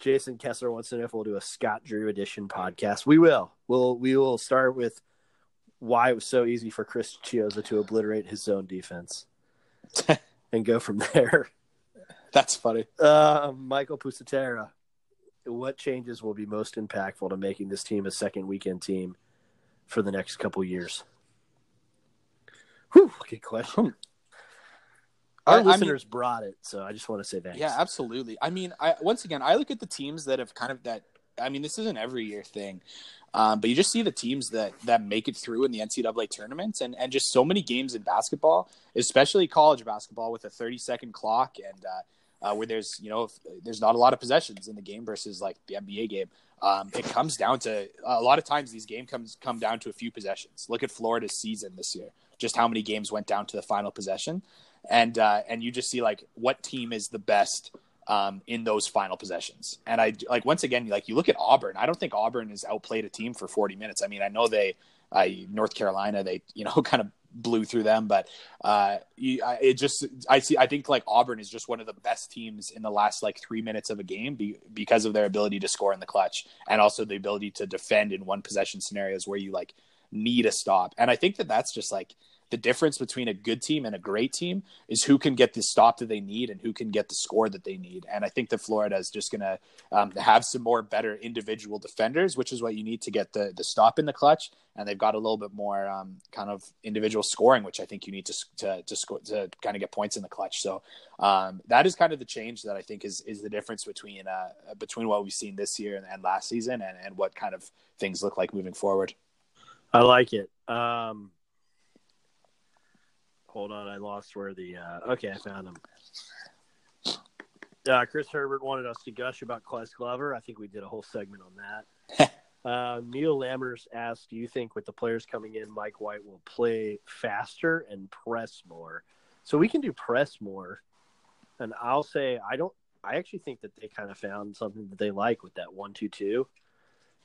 Jason Kessler wants to know if we'll do a Scott Drew edition podcast. We will. We'll we will start with why it was so easy for Chris Chiozza to obliterate his zone defense, and go from there. That's funny. Um, Michael Pusatera, what changes will be most impactful to making this team a second weekend team for the next couple years? Whew, good question. Our I- I mean- listeners brought it, so I just want to say thanks. Yeah, absolutely. I mean, I once again, I look at the teams that have kind of that. I mean, this is an every year thing, um, but you just see the teams that that make it through in the NCAA tournaments, and and just so many games in basketball, especially college basketball, with a thirty second clock and. Uh, uh, where there's you know there's not a lot of possessions in the game versus like the NBA game. Um, it comes down to a lot of times these game comes come down to a few possessions. Look at Florida's season this year, just how many games went down to the final possession, and uh, and you just see like what team is the best um, in those final possessions. And I like once again, like you look at Auburn. I don't think Auburn has outplayed a team for 40 minutes. I mean, I know they, uh, North Carolina, they you know kind of blew through them, but uh, you, I, it just I see. I think like Auburn is just one of the best teams in the last like three minutes of a game be, because of their ability to score in the clutch and also the ability to defend in one possession scenarios where you like need a stop. And I think that that's just like the difference between a good team and a great team is who can get the stop that they need and who can get the score that they need. And I think that Florida is just going to um, have some more better individual defenders, which is what you need to get the the stop in the clutch. And they've got a little bit more um, kind of individual scoring, which I think you need to to to, score, to kind of get points in the clutch. So um, that is kind of the change that I think is is the difference between uh, between what we've seen this year and, and last season, and, and what kind of things look like moving forward. I like it. Um, hold on, I lost where the. Uh, okay, I found him. Uh, Chris Herbert wanted us to gush about Ques Glover. I think we did a whole segment on that. uh, Neil Lammers asked, "Do you think with the players coming in, Mike White will play faster and press more?" So we can do press more, and I'll say I don't. I actually think that they kind of found something that they like with that one-two-two.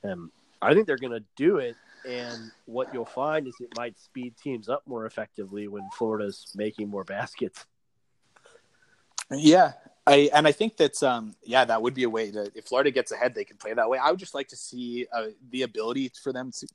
Um, I think they're going to do it, and what you'll find is it might speed teams up more effectively when Florida's making more baskets. Yeah, I and I think that's um yeah that would be a way to if Florida gets ahead they can play that way. I would just like to see uh, the ability for them to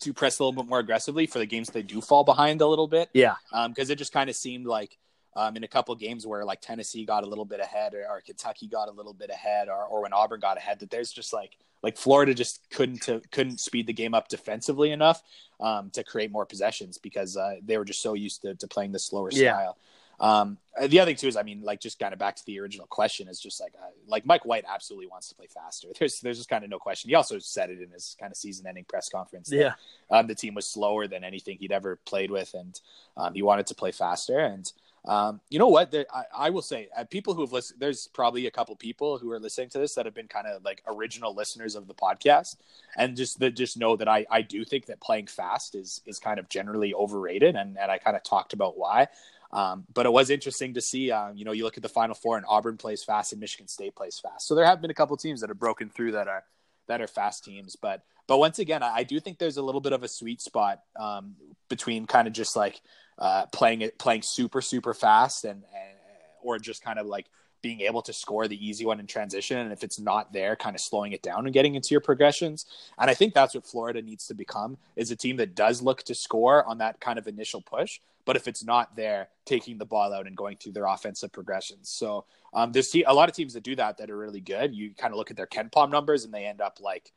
to press a little bit more aggressively for the games they do fall behind a little bit Yeah, because it just kind of seemed like um, in a couple games where like Tennessee got a little bit ahead or, or Kentucky got a little bit ahead or, or when Auburn got ahead that there's just like like Florida just couldn't to, couldn't speed the game up defensively enough um, to create more possessions because uh, they were just so used to, to playing the slower Yeah. style. Um, uh, the other thing too is, I mean, like just kind of back to the original question is just like, uh, like Mike White absolutely wants to play faster. There's, there's just kind of no question. He also said it in his kind of season-ending press conference. that, yeah, um, the team was slower than anything he'd ever played with, and um, he wanted to play faster. And um, you know what? I, I will say, uh, people who have listened, there's probably a couple people who are listening to this that have been kind of like original listeners of the podcast, and just that just know that I, I do think that playing fast is is kind of generally overrated, and and I kind of talked about why. Um, but it was interesting to see, um, you know, you look at the Final Four and Auburn plays fast and Michigan State plays fast. So there have been a couple teams that have broken through that are that are fast teams. But but once again, I, I do think there's a little bit of a sweet spot um, between kind of just like uh, playing it playing super super fast and, and or just kind of like being able to score the easy one in transition and if it's not there kind of slowing it down and getting into your progressions. And i think that's what florida needs to become is a team that does look to score on that kind of initial push but if it's not there taking the ball out and going through their offensive progressions. So um, there's a lot of teams that do that that are really good. You kind of look at their KenPom numbers and they end up like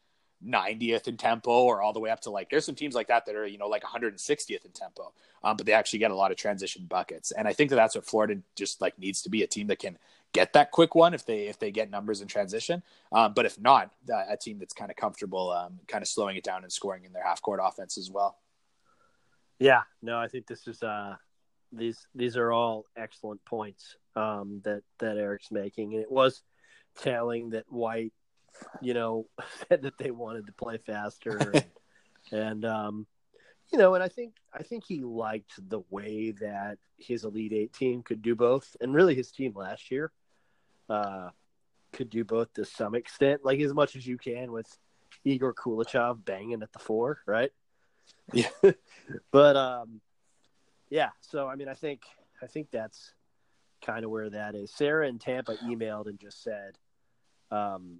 90th in tempo or all the way up to like there's some teams like that that are you know like 160th in tempo um, but they actually get a lot of transition buckets. And i think that that's what florida just like needs to be a team that can get that quick one if they if they get numbers in transition. Um, but if not uh, a team that's kind of comfortable um, kind of slowing it down and scoring in their half court offense as well. Yeah. No, I think this is uh, these these are all excellent points um, that that Eric's making, and it was telling that White, you know, said that they wanted to play faster, and, and um, you know, and I think I think he liked the way that his Elite Eight team could do both, and really his team last year uh, could do both to some extent, like as much as you can with Egor Koulechov banging at the four, right? Yeah, but um, yeah. So I mean, I think I think that's kind of where that is. Sarah in Tampa emailed and just said, um,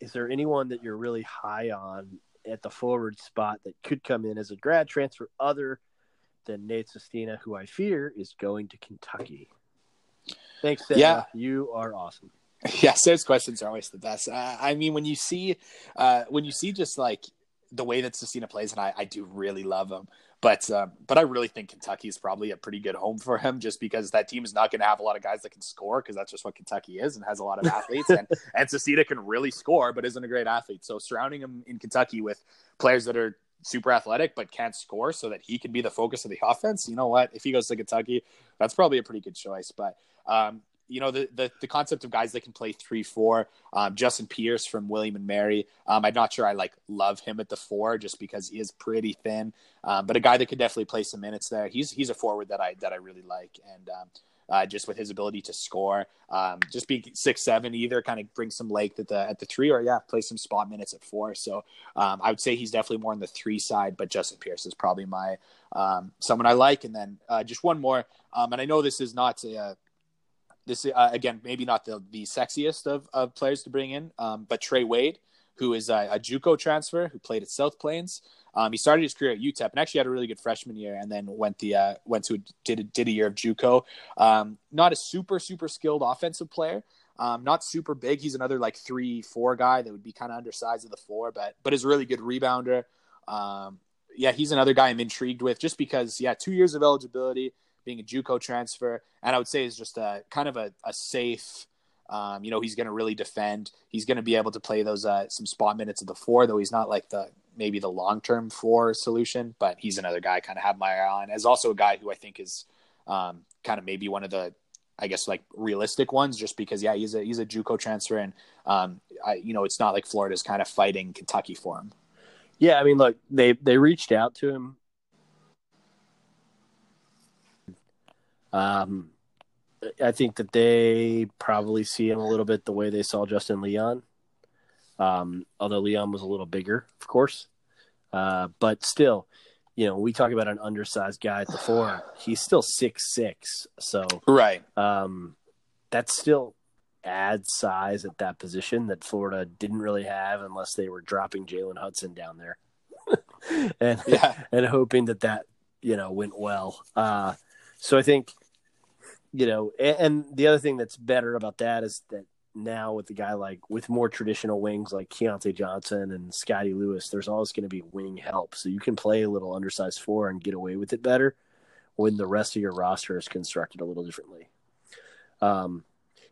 "Is there anyone that you're really high on at the forward spot that could come in as a grad transfer other than Nate Sestina, who I fear is going to Kentucky?" Thanks, Sarah. Yeah. You are awesome. yeah. Sarah's questions are always the best. Uh, I mean, when you see, uh, when you see just like the way that Sestina plays, and I, I do really love him. But um, but I really think Kentucky is probably a pretty good home for him, just because that team is not going to have a lot of guys that can score, because that's just what Kentucky is and has a lot of athletes, and and Sestina can really score, but isn't a great athlete. So surrounding him in Kentucky with players that are super athletic but can't score, so that he can be the focus of the offense. You know what? If he goes to Kentucky, that's probably a pretty good choice. But um, you know the, the, the concept of guys that can play three four. Um, Justin Pierce from William and Mary. Um, I'm not sure I like love him at the four just because he is pretty thin, um, but a guy that could definitely play some minutes there. He's he's a forward that I that I really like, and um, uh, just with his ability to score, um, just being six seven either kind of brings some length at the at the three or yeah play some spot minutes at four. So um, I would say he's definitely more on the three side, but Justin Pierce is probably my someone I like. And then uh, just one more, and I know this is not a this uh, again maybe not the the sexiest of, of players to bring in, um, but Trey Wade, who is a, a JUCO transfer who played at South Plains. Um, he started his career at UTEP and actually had a really good freshman year, and then went the uh, went to did a, did a year of JUCO. Um, not a super super skilled offensive player. Um, not super big. He's another like three four guy that would be kind of undersized of the four, but but is a really good rebounder. Um, yeah, he's another guy I'm intrigued with just because yeah, two years of eligibility being a JUCO transfer, and I would say is just a kind of a, a safe. Um, you know, he's going to really defend. He's going to be able to play those uh, some spot minutes of the four, though he's not like the maybe the long term four solution. But he's another guy I kind of have my eye on as also a guy who I think is um, kind of maybe one of the I guess like realistic ones, just because yeah, he's a he's a JUCO transfer, and um, I, you know it's not like Florida's kind of fighting Kentucky for him. Yeah, I mean, look, they they reached out to him Um, I think that they probably see him a little bit the way they saw Justin Leon. Um, although Leon was a little bigger, of course. Uh, but still, you know, we talk about an undersized guy at the four. He's still six six, so right. Um, that still adds size at that position that Florida didn't really have unless they were dropping Jalen Hudson down there, and yeah. and hoping that that you know went well. Uh, so I think you know, and, and, the other thing that's better about that is that now with the guy like with more traditional wings like Keyontae Johnson and Scottie Lewis, there's always going to be wing help, so you can play a little undersized four and get away with it better when the rest of your roster is constructed a little differently. Um,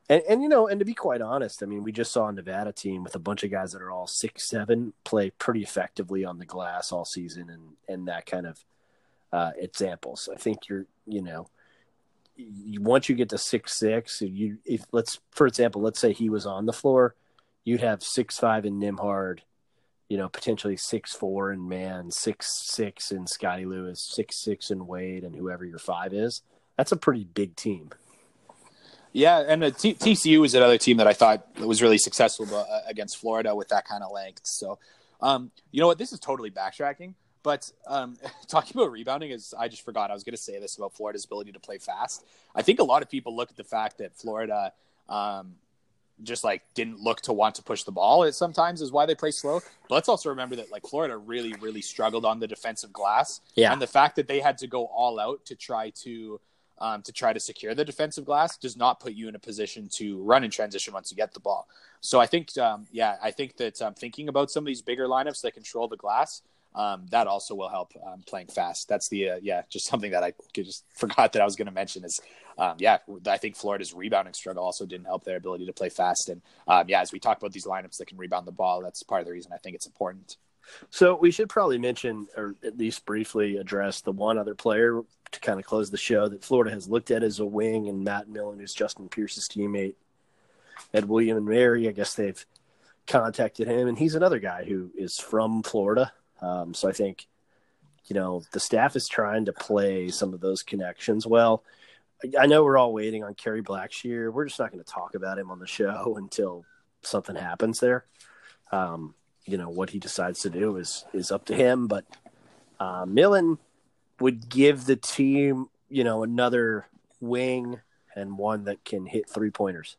and, and you know, and to be quite honest, I mean, we just saw a Nevada team with a bunch of guys that are all six seven play pretty effectively on the glass all season, and and that kind of uh, examples. I think you're, you know, once you get to six six, you if let's for example, let's say he was on the floor, you'd have six five in Nembhard, you know, potentially six four in Mann, six six in Scottie Lewis, six six in Wade, and whoever your five is. That's a pretty big team. Yeah, and T- TCU is another team that I thought was really successful uh, against Florida with that kind of length. So, um, you know what? This is totally backtracking. But um, talking about rebounding is, I just forgot I was going to say this about Florida's ability to play fast. I think a lot of people look at the fact that Florida um, just like didn't look to want to push the ball. It sometimes is why they play slow. But let's also remember that like Florida really, really struggled on the defensive glass. Yeah, and the fact that they had to go all out to try to um, to try to secure the defensive glass does not put you in a position to run in transition once you get the ball. So I think, um, yeah, I think that um, thinking about some of these bigger lineups that control the glass um, that also will help um, playing fast. That's the uh, yeah, just something that I just forgot that I was going to mention is um, yeah, I think Florida's rebounding struggle also didn't help their ability to play fast. And um, yeah, as we talk about these lineups that can rebound the ball, that's part of the reason I think it's important. So we should probably mention, or at least briefly address, the one other player to kind of close the show that Florida has looked at as a wing, and Matt Milon, who's Justin Pierce's teammate, Ed William and Mary. I guess they've contacted him, and he's another guy who is from Florida. Um, so I think, you know, the staff is trying to play some of those connections well. I know we're all waiting on Kerry Blackshear. We're just not going to talk about him on the show until something happens there. Um, you know what he decides to do is is up to him. But uh, Milon would give the team, you know, another wing and one that can hit three pointers.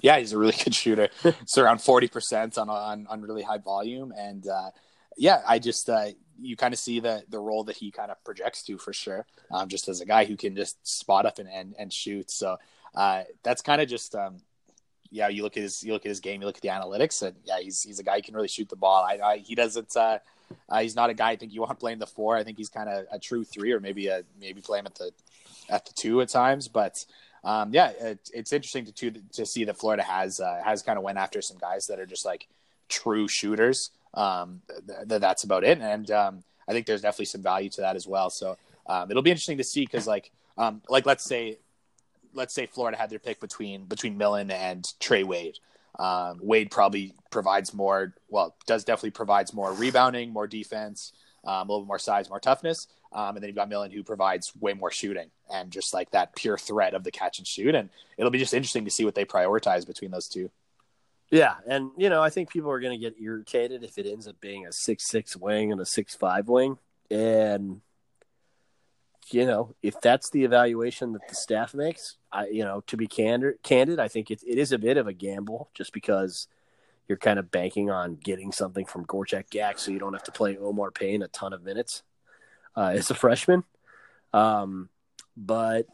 Yeah, he's a really good shooter. it's around forty percent on, on on really high volume, and uh, yeah, I just uh, you kind of see the the role that he kind of projects to for sure. Um, just as a guy who can just spot up and and, and shoot. So uh, that's kind of just um, yeah. You look at his you look at his game, you look at the analytics, and yeah, he's he's a guy who can really shoot the ball. I, I he doesn't. Uh, uh, he's not a guy I think you want playing the four. I think he's kind of a true three, or maybe a maybe play him at the at the two at times. But um, yeah, it, it's interesting to, to to see that Florida has uh, has kind of went after some guys that are just like true shooters. Um, th- that's about it, and um, I think there's definitely some value to that as well. So um, it'll be interesting to see because like um, like let's say let's say Florida had their pick between between Milon and Trey Wade. Um, Wade probably provides more. Well, does definitely provides more rebounding, more defense, um, a little bit more size, more toughness. Um, and then you've got Milon who provides way more shooting and just like that pure threat of the catch and shoot. And it'll be just interesting to see what they prioritize between those two. Yeah, and you know I think people are going to get irritated if it ends up being a six six wing and a six five wing, and you know if that's the evaluation that the staff makes, I you know to be candid, candid, I think it, it is a bit of a gamble just because you're kind of banking on getting something from Gorjok Gak, so you don't have to play Omar Payne a ton of minutes uh, as a freshman. Um, but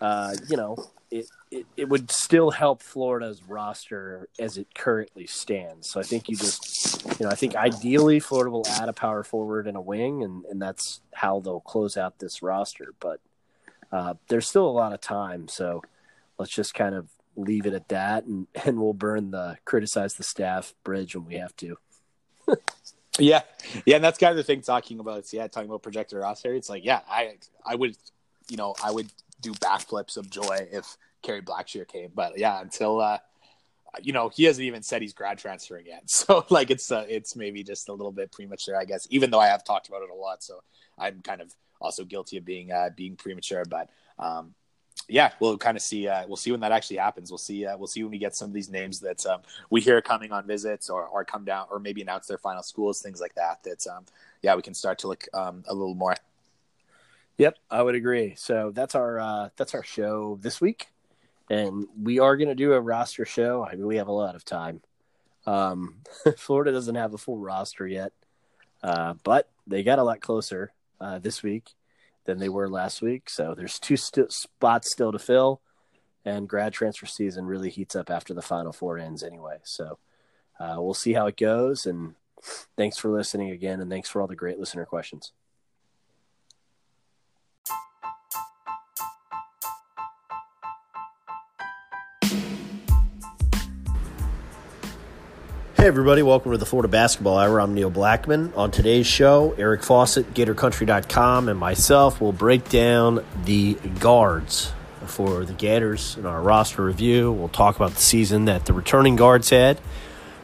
uh, you know, it, it, it would still help Florida's roster as it currently stands. So I think you just, you know, I think ideally Florida will add a power forward and a wing, and, and that's how they'll close out this roster. But uh, there's still a lot of time, so let's just kind of leave it at that, and, and we'll burn the criticize the staff bridge when we have to. yeah, yeah, and that's kind of the thing talking about. Yeah, talking about projected roster. It's like, yeah, I I would, you know, I would do backflips of joy if Kerry Blackshear came. But yeah, until uh, you know, he hasn't even said he's grad transferring yet. So like it's uh, it's maybe just a little bit premature, I guess. Even though I have talked about it a lot, so I'm kind of also guilty of being uh, being premature. But um, yeah, we'll kind of see. Uh, we'll see when that actually happens. We'll see. Uh, we'll see when we get some of these names that um, we hear coming on visits or or come down or maybe announce their final schools, things like that. That um, yeah, we can start to look um, a little more. Yep, I would agree. So that's our uh, that's our show this week, and we are going to do a roster show. I mean, we have a lot of time. Um, Florida doesn't have a full roster yet, uh, but they got a lot closer uh, this week than they were last week. So there's two st- spots still to fill, and grad transfer season really heats up after the Final Four ends anyway. So uh, we'll see how it goes. And thanks for listening again, and thanks for all the great listener questions. Hey, everybody, welcome to the Florida Basketball Hour. I'm Neil Blackman. On today's show, Eric Fawcett, GatorCountry.com, and myself will break down the guards for the Gators in our roster review. We'll talk about the season that the returning guards had,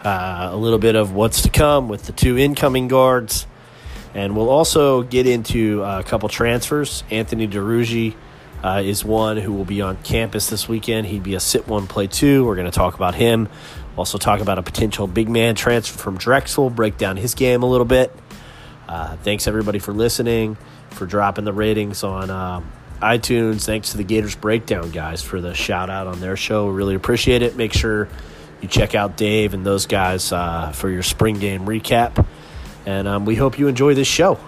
uh, a little bit of what's to come with the two incoming guards, and we'll also get into a couple transfers. Anthony Duruji uh, is one who will be on campus this weekend. He'd be a sit one, play two. We're going to talk about him. Also, talk about a potential big man transfer from Drexel, break down his game a little bit. Uh, thanks everybody for listening, for dropping the ratings on uh, iTunes. Thanks to the Gators Breakdown guys for the shout out on their show. Really appreciate it. Make sure you check out Dave and those guys uh, for your spring game recap. And um, we hope you enjoy this show.